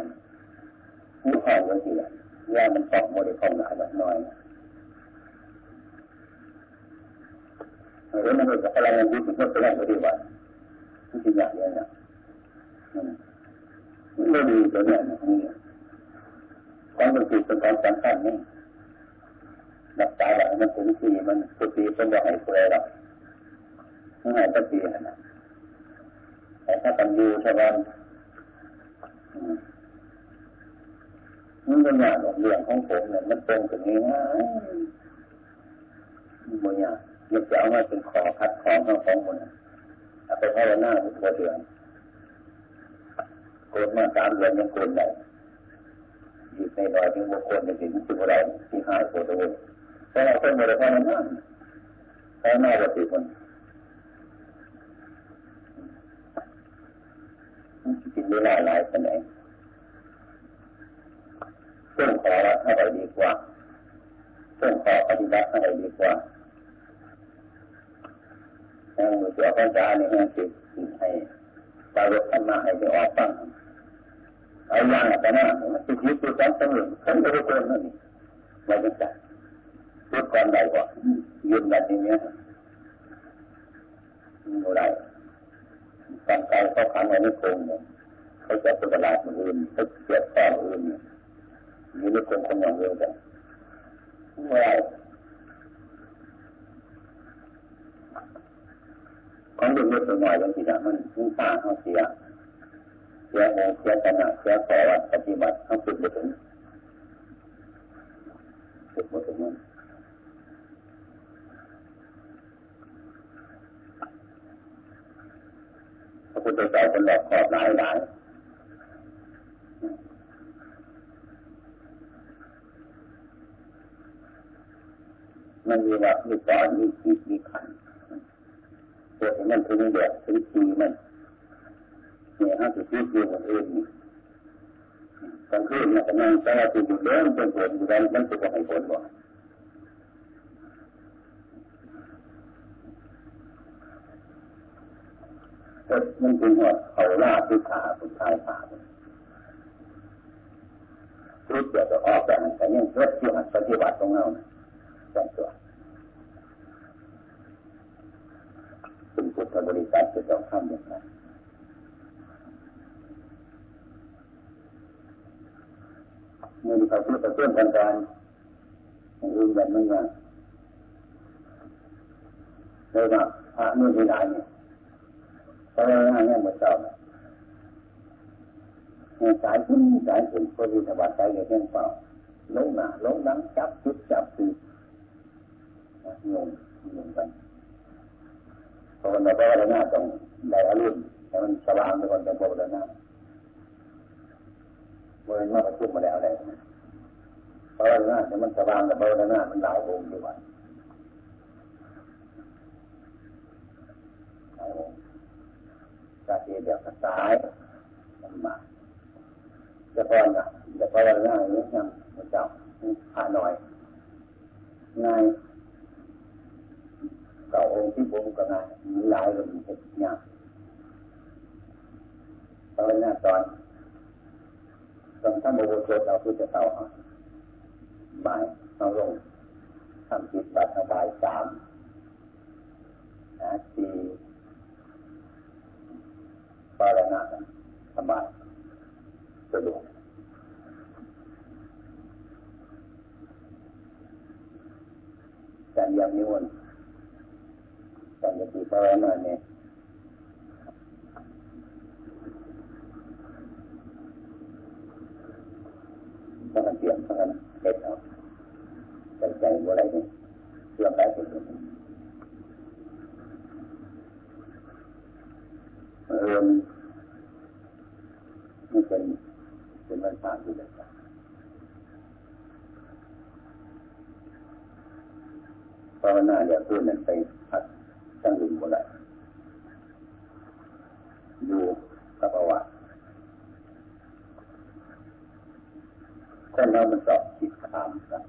ผู้ข้อวันที่ละยามันตอกโมเดลของหนาแบบน้อยหรือมันจะอะไรมันยึดมันก็แรงไปดีว่าที่จริงอย่างนี้เนะไม่ดีตัวเนี้นี่ของมันติดเป็นของสำคัญนี่รักษาแบบมันถึงทีมันสุตีเป็นว่าให้เปรย์หรอกไม่ให้ตะตีนะแต่ถ้ากันอยู่ใช่ไหมมัน เป็นอย่างเรื่องของผมเนี่ยมันตรงกับนี้นะมันอย่างมันจะเอามาเป็นขอคัดของของของมันเอาไปภาวนาทุกเดือนโกนมาสามเดือนยังโกนได้อยู่ในรอยที่บุคคลในสิ่งที่เรที่หายโกนเลยเพราะเราเป็นบริการนั่นแค่หน้าปฏิบัติกินเวลาหลายขนาด ต้นขออะไรดีกว่าต้นขอปฏิบัติอะไรดีกว่าแห่งมือเสียพันจาเนี่ยแห่งจิตให้ตารถธรรมะให้ไปออกฟังเอาอย่างแต่หน้ามันติดยึดตัวกันตั้งหนึ่งฉันไม่รู้คนนั่นไม่รู้จักพูดก่อนใดกว่ายืนแบบนี้ไม่ได้การใจเขาขังไว้ในกรงเนี่ยเขาจะเป็นตลาดอื่นเขาเสียต่ออื่นอยู่ย ในกรงคนอย่างเดียวกันไม่ได้ของเล็กๆน้อยบางทีนะมันมุ่งค่าเขาเสียเสียโอเสียชนะเสียต่อวัดปฏิบัติเขาฝึกไปถึงฝึกไปถึงนั้นพระพุทธเจ้าเป็นแบบขอบหลายหลาย มันมีวัดมีสอนมีคิดมีขันตัวมันถึงเดือดถึงทีมันเนี่ยห้าสิบที่อยู่คนอื่นนี่กลางคืนเนี่ยกำลังจะติดอยู่เดิมเป็นผลอยู่แล้วมันจะบอกให้ผลบ่มันเป็นหัวเขาล่าที่ขาเป็นชายขารู้เกี่ยวกับออกแต่แต่ยังเกิดที่หันปฏิบัติตรงเราเนี่ย แต่ตัวเป็นพุทธบริษัทจะต้องทำอย่างไรมื่อเขาพูดกับเพื่อนกันการอย่างอื่นแบบไม่ยังเลยว่าพระนี่ที่ไหนเนี่ยตอนนั้นเนี่ยเหมื่อเช้าเนี่ยสายขึ้นสายขึ้นพอดีสบายใจเลยเพียงเปล่าลงหน้าลงหลังจับจุดจับตี งงงงกันพอวันนี้พระวนาต้องได้อารมณ์แต่มันสว่างไปก่อนแต่พระวนาเมื่อมาประชุมมาแล้วอะไรพระวนาแต่มันสว่างแต่พอระวนามันหลายองค์อยู่วันหลายองค์กาเทียเดียวกับสายมันมาจะพอนะจะพอวันนาเนี่ยยังพระเจ้าผ่าหน่อยง่าย เก่าองค์ที่ผมก็ง่ามีหลายเลยมันเป็นยากตอนหน้าตอนตอนท่านโมโหเเราคือจะเต่าบ่ายเอาลงทำจิตบัตรบายสามนะสี่ปารณะสบายสะดวกการยังนิวรณ์การจะตี ภาวนาเนี่ยถ้ามันเตรียมถ้ามันเด็ดเอาใจใจอะไรเนี่ยเรื่องได้สุดเออนี่เป็นเป็นวันพระที่เด็ดภาวนาเดี๋ยวพูดนั่นไปพัดตั้งอื่นหมดเลยอยู่กับประวัติคนเรามันสอบคิดถามกัน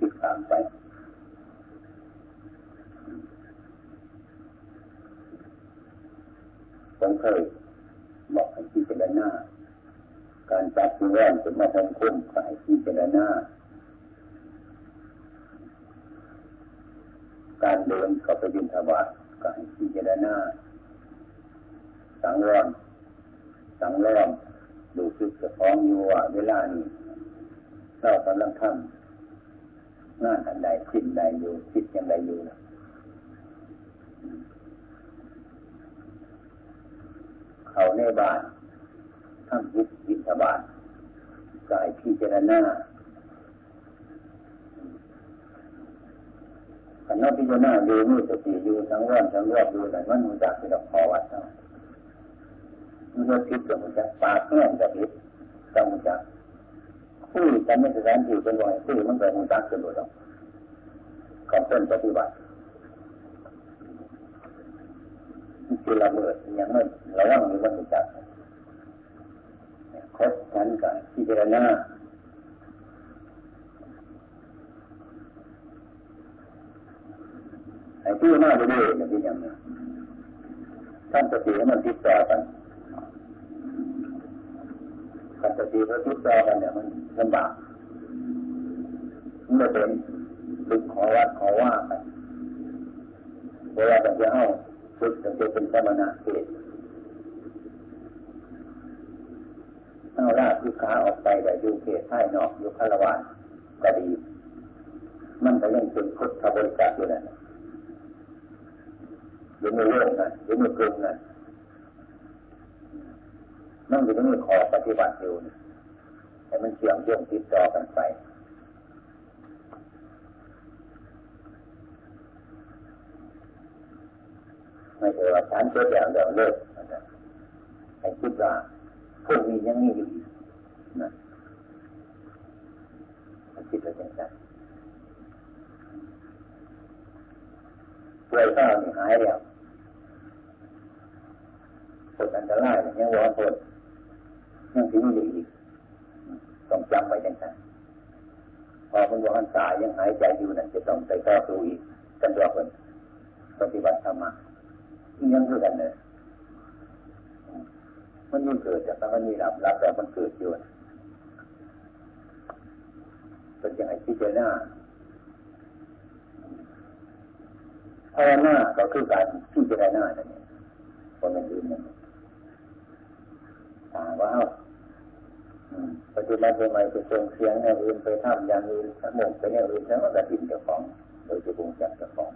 คิดถามไปผมเคยบอกให้ที่เป็นหน้า การจับตัวแว่น เป็นมาคงคุ้มใส่ที่เป็นหน้าการเดินก็ไปบินทบาทก็ให้พิจารณาสังวรสังรอมดูคึกจะพร้อมอยู่ว่าเวลานี้เรากำลังทำงานอันใดคิดใดอยู่คิดอย่างใดอยู่นะเขาในบ้านทำยิดบินทบาท กายพิจารณาขันนอพิจารณาดูมือสติอยู่ทั้งวันทั้งรอบดูแต่มันมันจักที่เราขอวัดเนาะมันจะพิษกับมันจะปากแห้งกับพิษกับมันจะคุยกันไม่สถานที่เป็นวันคุยมันเกิดมันจักกันหมดแล้วก่อนต้นปฏิบัติคือละเมิดอย่างนั้นระวังมีวันจัก คบกันกันพิจารณาไอ้ที่น่าจะดูอย่างนี้อย่างนี้ท่านสติมันติดต่อกันท่านสติมันติดต่อกันเนี่ยมันลำบากมันเป็นลึกขอวัดขอว่าไปเวลาจะเอาฝึกจะเป็นสมณะเกศ เอาลาบที่ขาออกไปแต่อยู่เขตใต้นอกอยู่คารวานก็ดี มันก็ยังเป็นพุทธบริการอยู่นั่นอยู่ในเรื่องนั้นอยู่ในกลุ่มนั้นมันอยู่ในขอปฏิบัติอยู่แต่มันเชื่อมโยงติดต่อกันไปไม่ใช่ว่าฉันเกิดอย่างเดียวเลิกให้คิดว่า พวกนี้ยังมีอยู่นะคิดว่าอย่างนั้นป่วยก็หายแล้วปวดอันตรายยังวอนปวดยังถึงอยู่อีกต้องจำไว้อย่างนั้นพอมันวันตายยังหายใจอยู่นั่นจะต้องไปต่อสู้อีกกันตัวคนปฏิบัติธรรมะยังคือกันเลย มันยิ่งเกิดจากมันมีรับรับแต่มันเกิดอยู่เป็นอยังไงที่เจหน้าภาวนาก็คือการที่เจหน้านั่นเองคนอื่นนั่นถามว่าปฏิบัติใหม่ไปส่งเสียงอย่างอื่นไปทำอย่างอื่นสมองไปอย่างอื่นแล้วมันก็ดิ่งเจ้าของโดยจะบุงจักเจ้าของ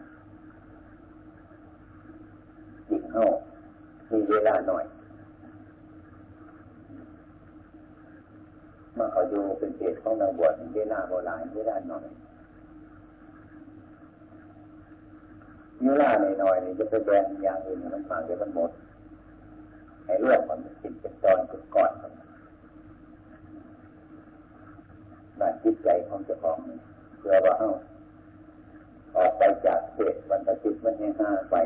ดิ่งเข้ามีเวลาหน่อย มาเขาดูเป็นเศษของนางบวชเวลาโบราณเวลาหน่อยเวลาหน่อยนี่จะไปแบนอย่างอื่นมันฟังจะมันหมดให้เรื่องมันติดเป็นตอนเป็นก่อนด้านจิตใจของเจ้าของเพื่อว่าเอาออกไปจากเศษวันตะจิตมันให้ห้าไป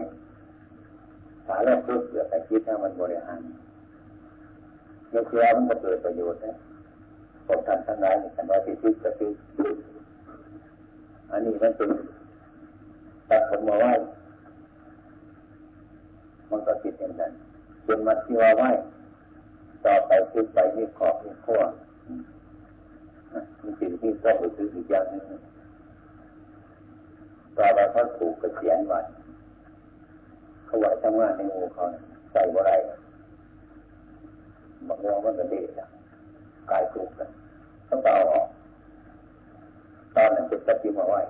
ถาแล้วเพื่อเกิดแต่จิตถ้ามันบริหารเมื่อเชื่อมันก็เกิดประโยชน์นะ พวกท่านทั้งหลายท่านว่าที่จิสตก็คืออันนี้มันเป็นตัดผมมาไหว้มันก็ติดอย่างนั้นเป็นมัดที่ว่าไหว้ต่อไปขึ้นไปมีขอบมีขั้วมีสิ่งที่ต้องไปซื้ออีกอย่างหนึ่งต่อไปเขาถูกกระเสียนไว้เขาไหว้ทำงานในงูเขาใส่บ่ไรบางวันมันก็เด็ด กายถูกกันต้องเอาออกตอนนั้นจะตัดทิ้งมาไว้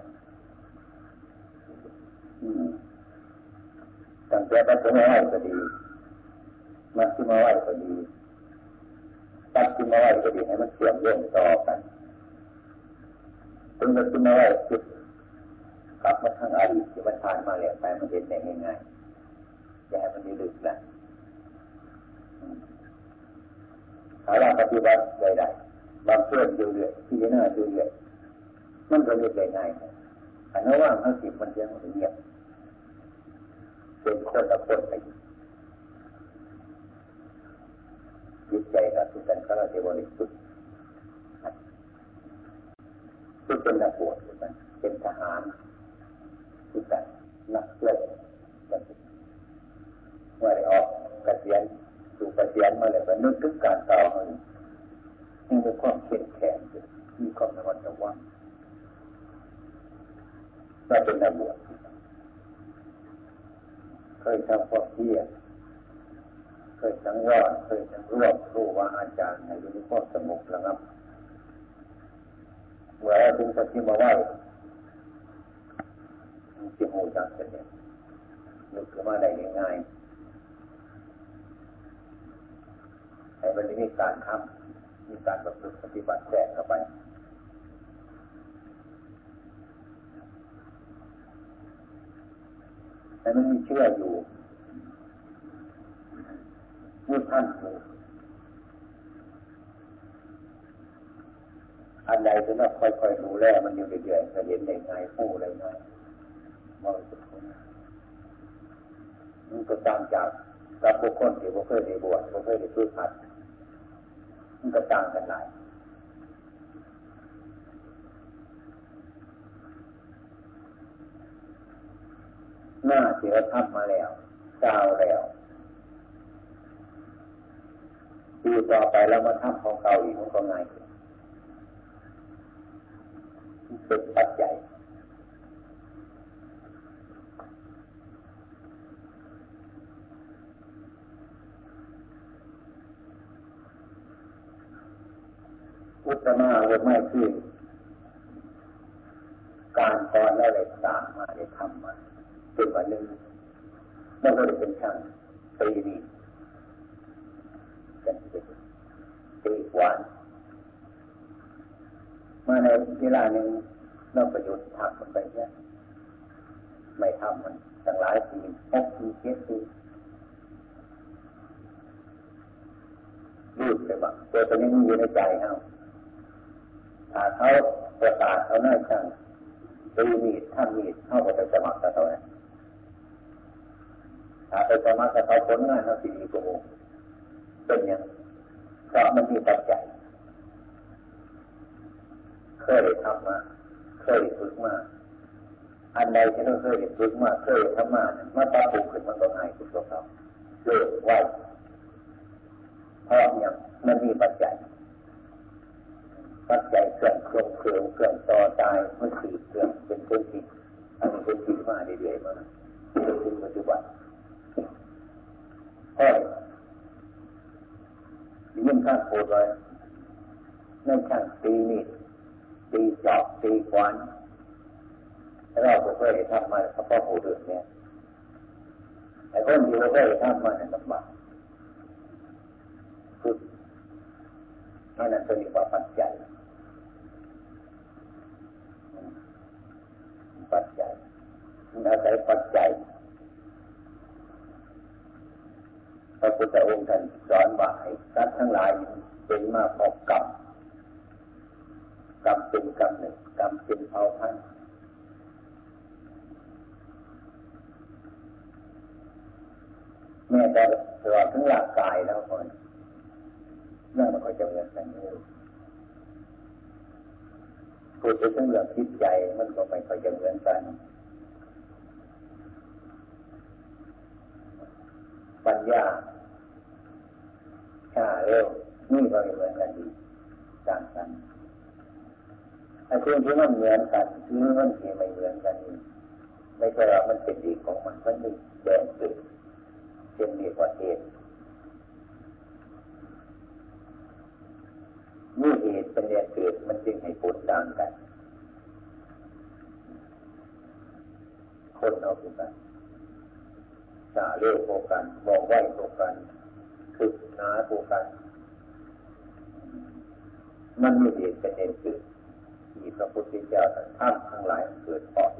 ตั้งแต่ตัดทิ้งมาไว้ก็ดีมัดทิ้งมาไว้ก็ดีตัดทิ้งมาไว้ก็ดีให้มันเชื่อมโยงต่อกันถึงจะทิ้งมาไว้จุดกลับมาทางอดีตที่มันผ่านมาแล้วไปมันเห็นได้ง่ายๆอย่าให้มันมีลึกนะ ถ้าเราปฏิบัติใดๆบางเพื่อนดูเรื่อยที่หน้าดูเรื่อยมันก็เรียกง่ายๆอันนั้นว่าทั้งสิบมันยังไม่เงียบเป็นคนละคนไปจิตใจกับทุกท่านก็ราจะบริสุทธิ์ทุกเป็นนักบวชทุกท่านเป็นทหารทุกท่านนักเล่นว่าได้ออกกระเสียนสู่กระเสียนมาเลยก็นึกถึงการต่อมานี่เป็นความเข้มแข็งมีความระมัดระวังเราเป็นนักบวชเคยทำความเพียรเคยสังวรเคยสังรวบรู้ว่าอาจารย์ให้อยู่ในความสงบระงับเมื่อเราถึงปฏิมาไหวมันจะหูจักเสร็จนึกขึ้นมาได้ง่ายๆ ให้มันจะมีการทำมีการประพฤติปฏิบัติแทรกเข้าไปแต่มันมีเชื่ออยู่นี่ท่านคืออันใดที่เราค่อยๆดูแลมันอยู่เรื่อยๆจะเห็นได้ง่ายผู้ได้ง่ายมองสุดมันก็ตางจากกับบุคคลที่บุคคลในบวชบุคคลในพื้นพัด มันก็ต่างกันหลายหน้าที่เราทำมาแล้วก้าวแล้วปีต่อไปแล้วมาทำของเก่าอีกมันก็ง่ายขึ้นเป็นปัจจัย อุตมาหรือไม่คือการก่อนแล้วเลยสร้างมาเลยทำมาจนวันหนึ่งมันก็เลยเป็นช่างตีนีเป็นตีหวานมาในเวลาหนึ่งเราประโยุทธ์ทำมันไปเนี่ยไม่ทำมันตั้งหลายปีหกปีเจ็ดปีรูดเลยบ้าตัวตอนนี้มันอยู่ในใจเขาาเขาประกาศเขาหน้าช่างตีมีดท่านมีดเข้าไปสมัครกับเขาเนี่ยถ้าไปสมัครกับเขาผลงานเขาสีดีกว่าเป็นอย่างเพราะมันมีปัจจัยเคยทำมาเคยฝึกมาอันใดที่เราเคยฝึกมาเคยทำมาเมื่อตาปลุกขึ้นมันก็ง่ายทุกตัวเราเลิกไว้เพราะอย่างมันมีปัจจัยปัจจัย ส่งเครื่องเครื่องต่อตายมันสีเครื่องเป็นเครื่องที่อันนี้เป็นที่มาเรื่อยๆมาจนถึงปัจจุบันเพราะยิ่งข้างโคตรเลยนั่นช่างตีนี่ตีจอบตีควันเราเคยทำมาเฉพาะผู้อื่นเนี่ยไอ้คนที่เราเคยทำมาเนี่ยลำบากคือนั่นจะมีความปัจจัย ปัจจัยมันอาศัยปัจจัยพระพุทธองค์ท่านสอนว่าให้สัตว์ทั้งหลายเป็นมาพบกับกรรมเป็นกรรมหนึ่งกรรมเป็นเผ่าพันธุ์แม่แต่ตลอดทั้งร่างกายแล้วคนเรื่องมันก็จะเหมือนกันเลย พูดไปถึงเรื่องจิตใจมันก็ไม่ค่อยจะเหมือนกันปัญญาชาเร็วนี่ก็เหมือนกันดีต่างกันไอ้สิ่งที่มันเหมือนกันที่มันที่ไม่เหมือนกันนี่ไม่ใช่ว่ามันเป็นดีของมันมันมีแดงจุดเป็นดีกว่าเหตุนี่เหตุ เป็นแดงเกิดมันจึงให้ผลต่างกัน คนเอาถูกกันสาเร็วโกกันบอกไหวโกกันคือหนาโกกัน มันมีเหตุเป็นเหตุเกิดที่พระพุทธเจ้าท่านทำทั้งหลายเกิดเพราะ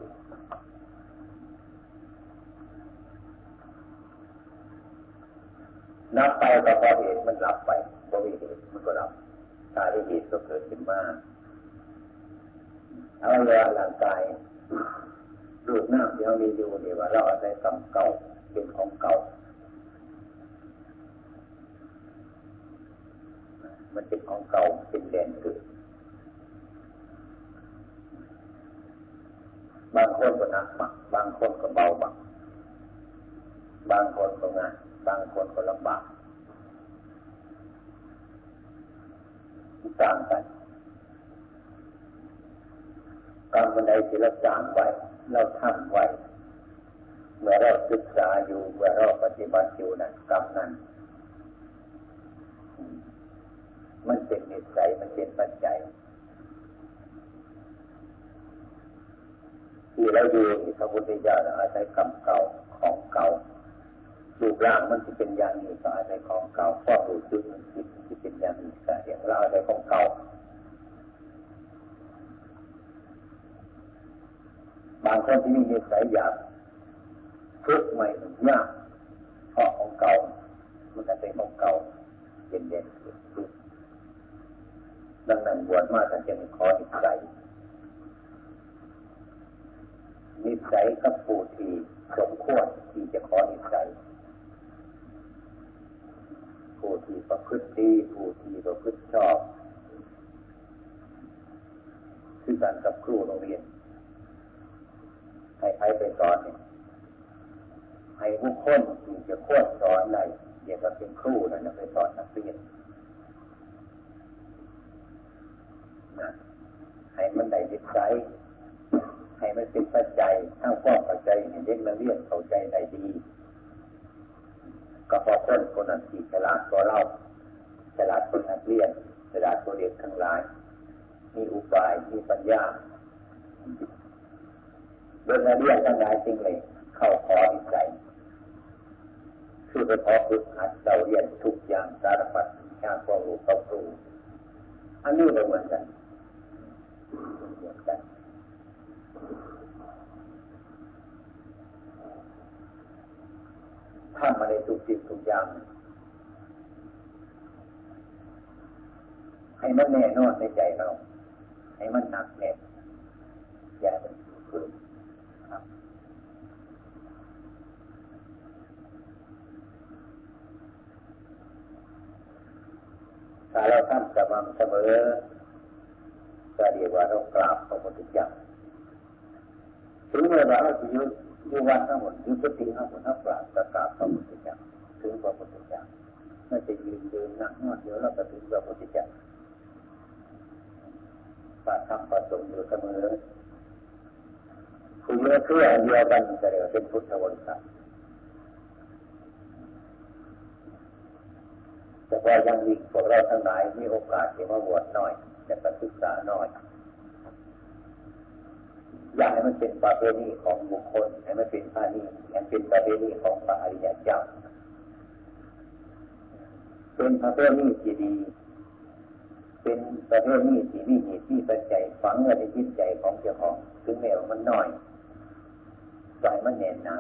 นับไปก็พอเหตุมันหลับไปพอมีเหตุมันก็หลับ ถ้าที่เหตุก็เกิดขึ้นมากเอาเรือร่างกายรูปหน้าที่เรามีอยู่เนี่ยว่าเราอาศัยกรรมเก่าเป็นของเก่า มันเป็นของเก่าเป็นแดนเกิดบางคนก็หนักบักบางคนก็เบาบักบางคนก็ง่ายบางคนก็ลำบาก ต่างกันกรรมใดที่เราจางไว้ เราทำไว้ เมื่อเราศึกษาอยู่ เมื่อเราปฏิบัติอยู่นั้นกรรมนั้น มันเป็นนิสัยมันเป็นปัจจัยที่เราดูพระพุทธเจ้าอาศัยกรรมเก่าของเก่า รูปร่างมันจะเป็นอย่างนี้ก็อาศัยของเก่าความรู้สึกมันจะเป็นอย่างนี้ก็อย่างเราอาศัยของเก่าบางคนที่มีนิสัยอยากฝึกใหม่ยากเพราะของเก่า มันอาศัยของเก่าเป็นเด่นฝึกดังนั้นบวชมาท่านจะมีข้อนิสัยนิสัยกับผู้ที่สมควรที่จะขอนิสัย ผู้ที่ประพฤติดีผู้ที่ประพฤติชอบ คือการกับครูโรงเรียนให้ใครไปสอนเนี่ยให้ผู้คนที่จะควรสอนอะไรเดี๋ยวก็เป็นครูนะไปสอนนักเรียนนะให้มันได้นิสัยให้มันเป็นปัจจัยถ้าความปัจจัยเด็กนักเรียนเข้าใจได้ดี ก็พอคนคนนั้นที่ฉลาดตัวเราฉลาดคนนักเรียนฉลาดตัวเด็กทั้งหลาย มีอุบายมีปัญญาโดยเรียนทั้งหลายจริงเลยเข้าขออิสัยคือไปขอฝึกหัดเราเรียนทุกอย่างสารพัดงานความรู้ความรู้อันนี้ก็เหมือนกันเหมือนกัน ทำมาในทุกสิ่งทุกอย่าง ให้มันแน่นอนในใจเรา ให้มันหนักแน่นอย่าเป็นฝืนถ้าเราทำสม่ำเสมอก็เรียกว่าเรากราบพระพุทธเจ้าถึงเวลาเราจะยุอ ยู่วันทั้งหมดยุติทั้งหมดทั้งกราบก็กราบพระพุทธเจ้าถึงพระพุทธเจ้าไม่จะยืนเดินนั่งนอนเดี๋ยวเราก็ถึงพระพุทธเจ้าปาทำประสงค์อยู่เสมอคือเมื่อเพื่อเดียวกันจะเรียกเป็นพุทธวริษัทแต่พอยังอีกพวกเราทั้งหลายมีโอกาสที่มาบวชน่อยจะไปศึกษาน่อย อยากให้มันเป็นประเพณีของบุคคลให้มันเป็นพาณีให้เป็นประเพณีของพระอริยเจ้าเป็นประเพณีที่ดี เป็นประเพณีที่มีเหตุที่ปัจจัยฝังไว้ในจิตใจของเจ้าของถึงแม้ว่ามันน้อยใจมันแน่นหนา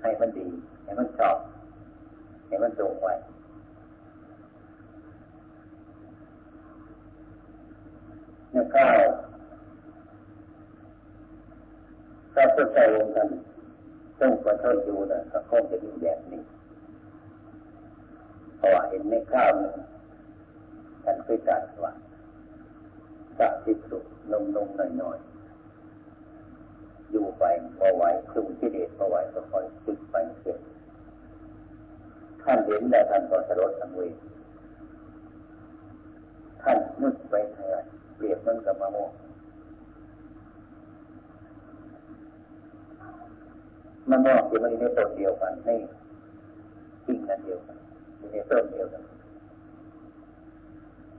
ให้มันดี ให้มันชอบ ให้มันตรงไว้เนี่ยข้า วถ้าพุทธวงศ์กันต้องประทนอยู่นะก็คงจะมีแบบนี้เพราะเห็นในข้าวนี่ท่านเคยตรัสว่าสักสิสุนมนมหน่อยหน่อยอยู่ไปพอไหวคลุมที่เด็ดพอไหวก็คอยตึกไปเสร็จท่านเห็นแล้วท่านก็สลดสังเวชท่านนึกไปเถิดเปรียบมันกับมะม่วง มะม่วงที่มันอยู่ในต้นเดียวกันในกิ่งนั้นเดียวกันในต้นเดียวกัน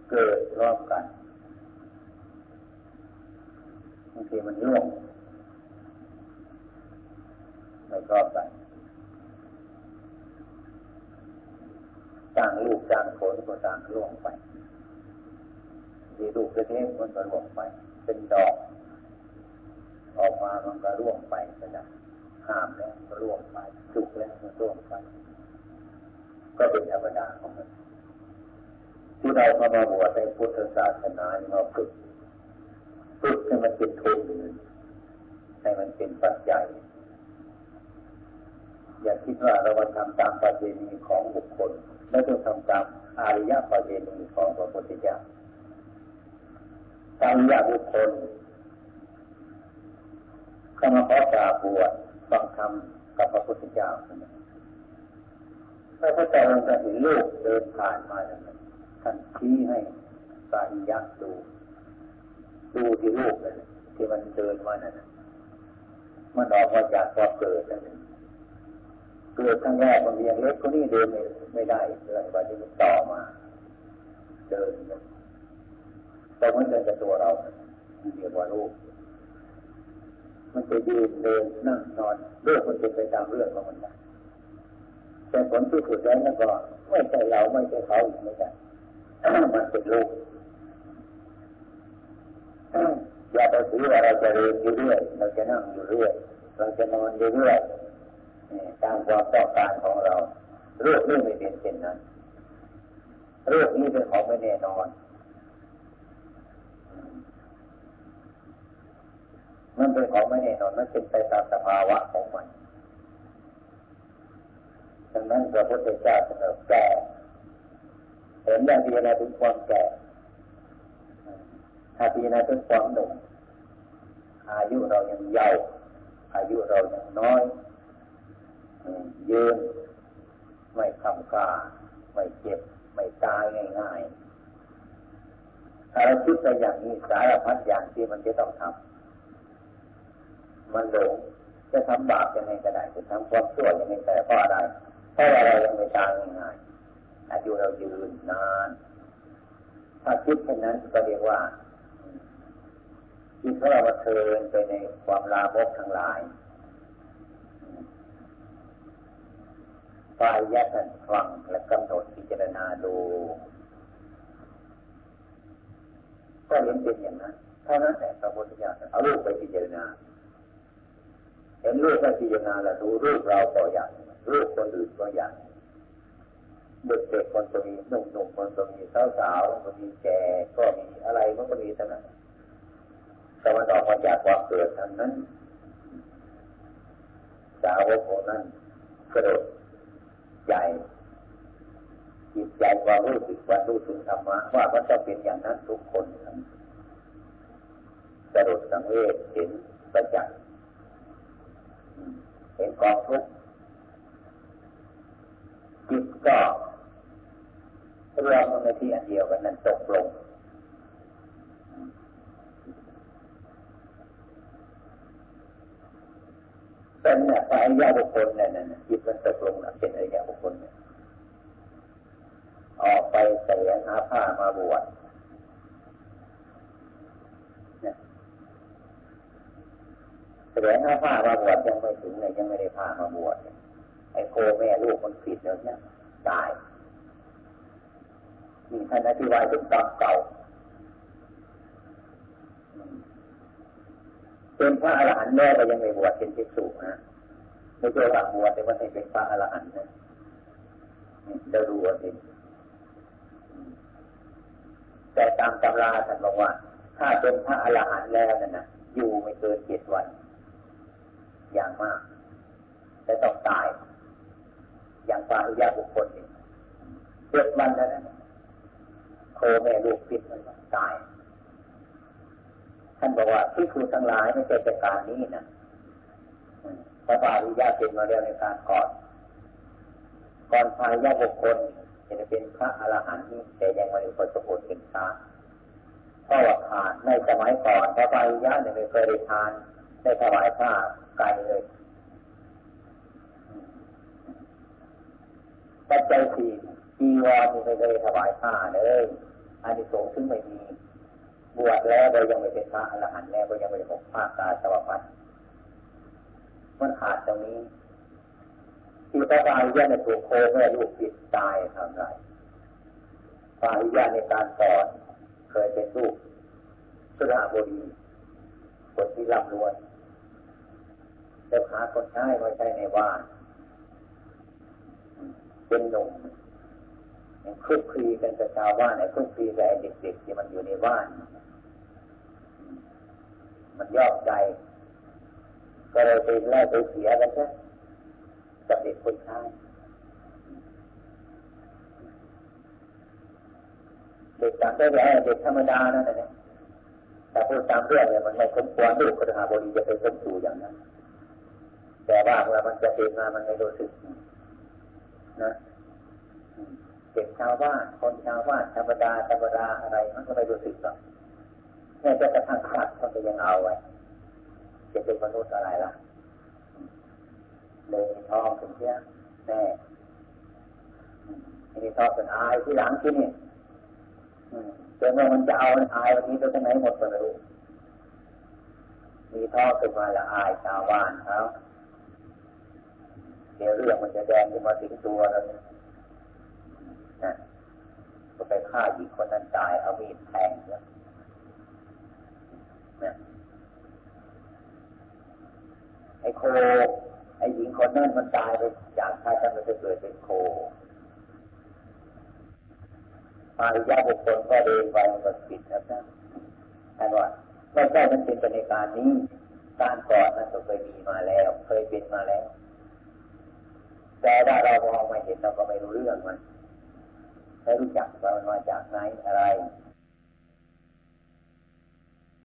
เกิดรอบกันบางทีมันร่วงไม่รอบกันต่างลูกต่างผลก็ต่างร่วงไปดีลูกเล็กๆมันก็ร่วงไป เป็นดอก ออกมามันก็ร่วงไปก็ได้ ห้ามแล้วก็ร่วงไปสุกแล้วมันร่วงไปก็เป็นธรรมดาของมันที่เราเข้ามาบวชในพุทธศาสนาเราฝึกฝึกให้มันเป็นทุนให้มันเป็นปัจจัยอย่าคิดว่าเรามาทำตามประเพณีของบุคคลไม่ต้องทำตามอาริยประเพณีของพระพุทธเจ้าตามยาบุคคลเข้ามาขอกราบบวช ฟังธรรมกับพระพุทธเจ้าพระพุทธเจ้าจะเห็นลูกเดินผ่านมาท่านชี้ให้สาริยักดู ดูที่ลูกเลยที่มันเดินมานั่นมันออกมาจากความเกิดนั่นเกิดครั้งแรกมันยังเล็กก็นี่เดินไม่ได้เลยวันนี้มันต่อมา เดินแต่มันเดินกับตัวเราเรียกว่าลูก มันจะยืนเดินนั่งนอนเรื่องมันเป็นไปตามเรื่องของมันนะแต่ผลที่สุดแล้วนั่นก็ไม่ใช่เราไม่ใช่เขาอีกไม่ใช่มันเป็นลูกอย่าไปถือว่าเราจะเรียนอยู่เรื่อยเราจะนั่งอยู่เรื่อยเราจะนอนอยู่เรื่อยตามความต้องการของเราเรื่องนี้ไม่เป็นเช่นนั้นเรื่องนี้เป็นของไม่แน่นอน มันเป็นของไม่แน่นอนมันเป็นไปตามสภาวะของมันดังนั้นพระพุทธเจ้าเสนอแก่เห็นอย่างที่เราถึงความแก่ถ้าที่เราถึงความหนุ่มอายุเรายังเยาว์อายุเรายังน้อยยืนไม่คำกาไม่เจ็บ ไม่ตายง่ายๆถ้าเราคิดไปอย่างนี้สารพัดอย่างที่มันจะต้องทำ มันหลงจะทำบาปยังไงก็ได้จะทำความชั่วยังไงแต่เพราะอะไรเพราะอะไรยังไม่ตายง่ายๆอายุเรายืนนานถ้าคิดเช่นนั้นก็เรียกว่าจิตของเราเทินไปในความลาบกทั้งหลายฝ่ายแยัดฟังและกำหนดพิจารณาดูก็เห็นเป็นอย่างนั้นเท่านั้นแหละพระพุทธเจ้าเอารูปไปพิจารณา เห็นรูปไปพิจารณาแล้วดูรูปเราก็อย่างรูปคนอื่นก็อย่างเด็กเด็กคนก็มีหนุ่มหนุ่มคนก็มีสาวสาวก็มีแก่ก็มีอะไรมันก็มีทั้งนั้นแต่มันออกมาจากความเกิดทั้งนั้นสาวกคนนั้นกระโดดใหญ่จิตใจความรู้สึกความรู้สึกธรรมะว่ามันจะเป็นอย่างนั้นทุกคนกระโดดสังเวชเห็นประจักษ์ เห็นกองทุกข์จิตก็รวมในที่อันเดียวกันนั้นตกลงเป็นเนี่ยพระอริยบุคคลเนี่ยนะจิตมันตกลงนะเป็นอริยบุคคลเนี่ยออกไปแสวงหาผ้ามาบวชเนี่ยแสวงหาผ้ามาบ ยังไม่ถึงเลยยังไม่ได้ผ้ามาบวชไอ้โคแม่ลูกมันผิดแล้วเนี่ยตายมีท่านอธิบายถึงตามเก่าเป็นพระอรหันต์แม่ก็ยังไม่บวชเป็นภิกษุนะไม่ใช่ว่าบวชแต่ว่าให้เป็นพระอรหันต์นะจะรู้ว่าเป็นแต่ตามตำราท่านบอกว่า ถ้าเป็นพระอรหันต์แล้วนั่นนะอยู่ไม่เกินเจ็ดวัน อย่างมากแต่ต้องตาย อย่างปาริยาบุคคลนี่เจ็ดวันแล้วนะโคแม่ลูกปิดมันตาย ท่านบอกว่าที่ครูทั้งหลายไม่ใช่จะการนี้นะพระบาลีญาเป็นมาเรียนในการก่อน ก่อนพายญาบุคคลจะเป็นพระอรหันต์นี่แต่ยังไม่ได้ประสบผลเป็นชาเพราะว่าขาดในสมัยก่อนพระบาลีญาเนี่ยไม่เคยได้ทานได้ถวายผ้า ไกลเลยปัจจัยสี่จีวรนี่ไม่เคยถวายผ้าเลยอันนี้สงซึ่งไม่มีบวชแล้วโดยยังไม่เป็นพระอรหันต์แล้วก็ยังไม่ได้พบภาคตาสวัสดิ์มันขาดตรงนี้ที่พระอริยะในถูกโคแม่ลูกจิตตายทำไรพระอริยะในการสอนเคยเป็นลูกสุราบุรีคนที่ร่ำรวย แต่หาคนใช้ไม่ใช่ในบ้านเป็นหนุ่มคลุกคลีกันกับชาวบ้านไอ้คลุกคลีกับไอ้เด็กๆที่มันอยู่ในบ้าน มันยอกใจ ก็เลยไปไล่ไปเสียกันซะกับเด็กคนชาเด็กตางได้แล้เด็กธรรมดานั่นแหละแต่พูดตามเรื่องเนี่ยมันไม่สมควรลูกคระหาบดีจะไปสมสู่อย่างนั้น แต่ว่าเมื่อมันจะเป็นมามันไม่รู้สึกนะเด็กชาวบ้านคนชาวบ้านธรรมดาธรรมดาอะไรมันก็ไม่รู้สึกหรอกแม่จะกระทั่งสัตว์มันก็ยังเอาไว้จะเป็นมนุษย์อะไรล่ะเลยทองถึงเชี่ยแน่มีทองเป็นอายที่หลังที่นี่จนว่ามันจะเอาอายวันนี้ไปที่ไหนหมดก็ไม่รู้มีทองขึ้นมาละอายชาวบ้านเขา ดี๋ยวเรื่องมันจะแดงขึ้นมาถึงตัวแล้วนะก็ไปฆ่าหญิงคนนั้นตายเอามีดแทงแล้วไอ้โคไอ้หญิงคนนั้นมันตายไปจากชาติมันจะเกิดเป็นโคปาริยาบุคคลก็เดินไปมันผิดนะท่านท่านว่าไม่ใช่มันเป็นในการนี้การก่อนนั้นเคยมีมาแล้ว เคยเป็นมาแล้ว แต่ถ้าเรามองไม่เห็นเราก็ไม่รู้เรื่องมันไม่รู้จักว่ามันมาจากไหนอะไร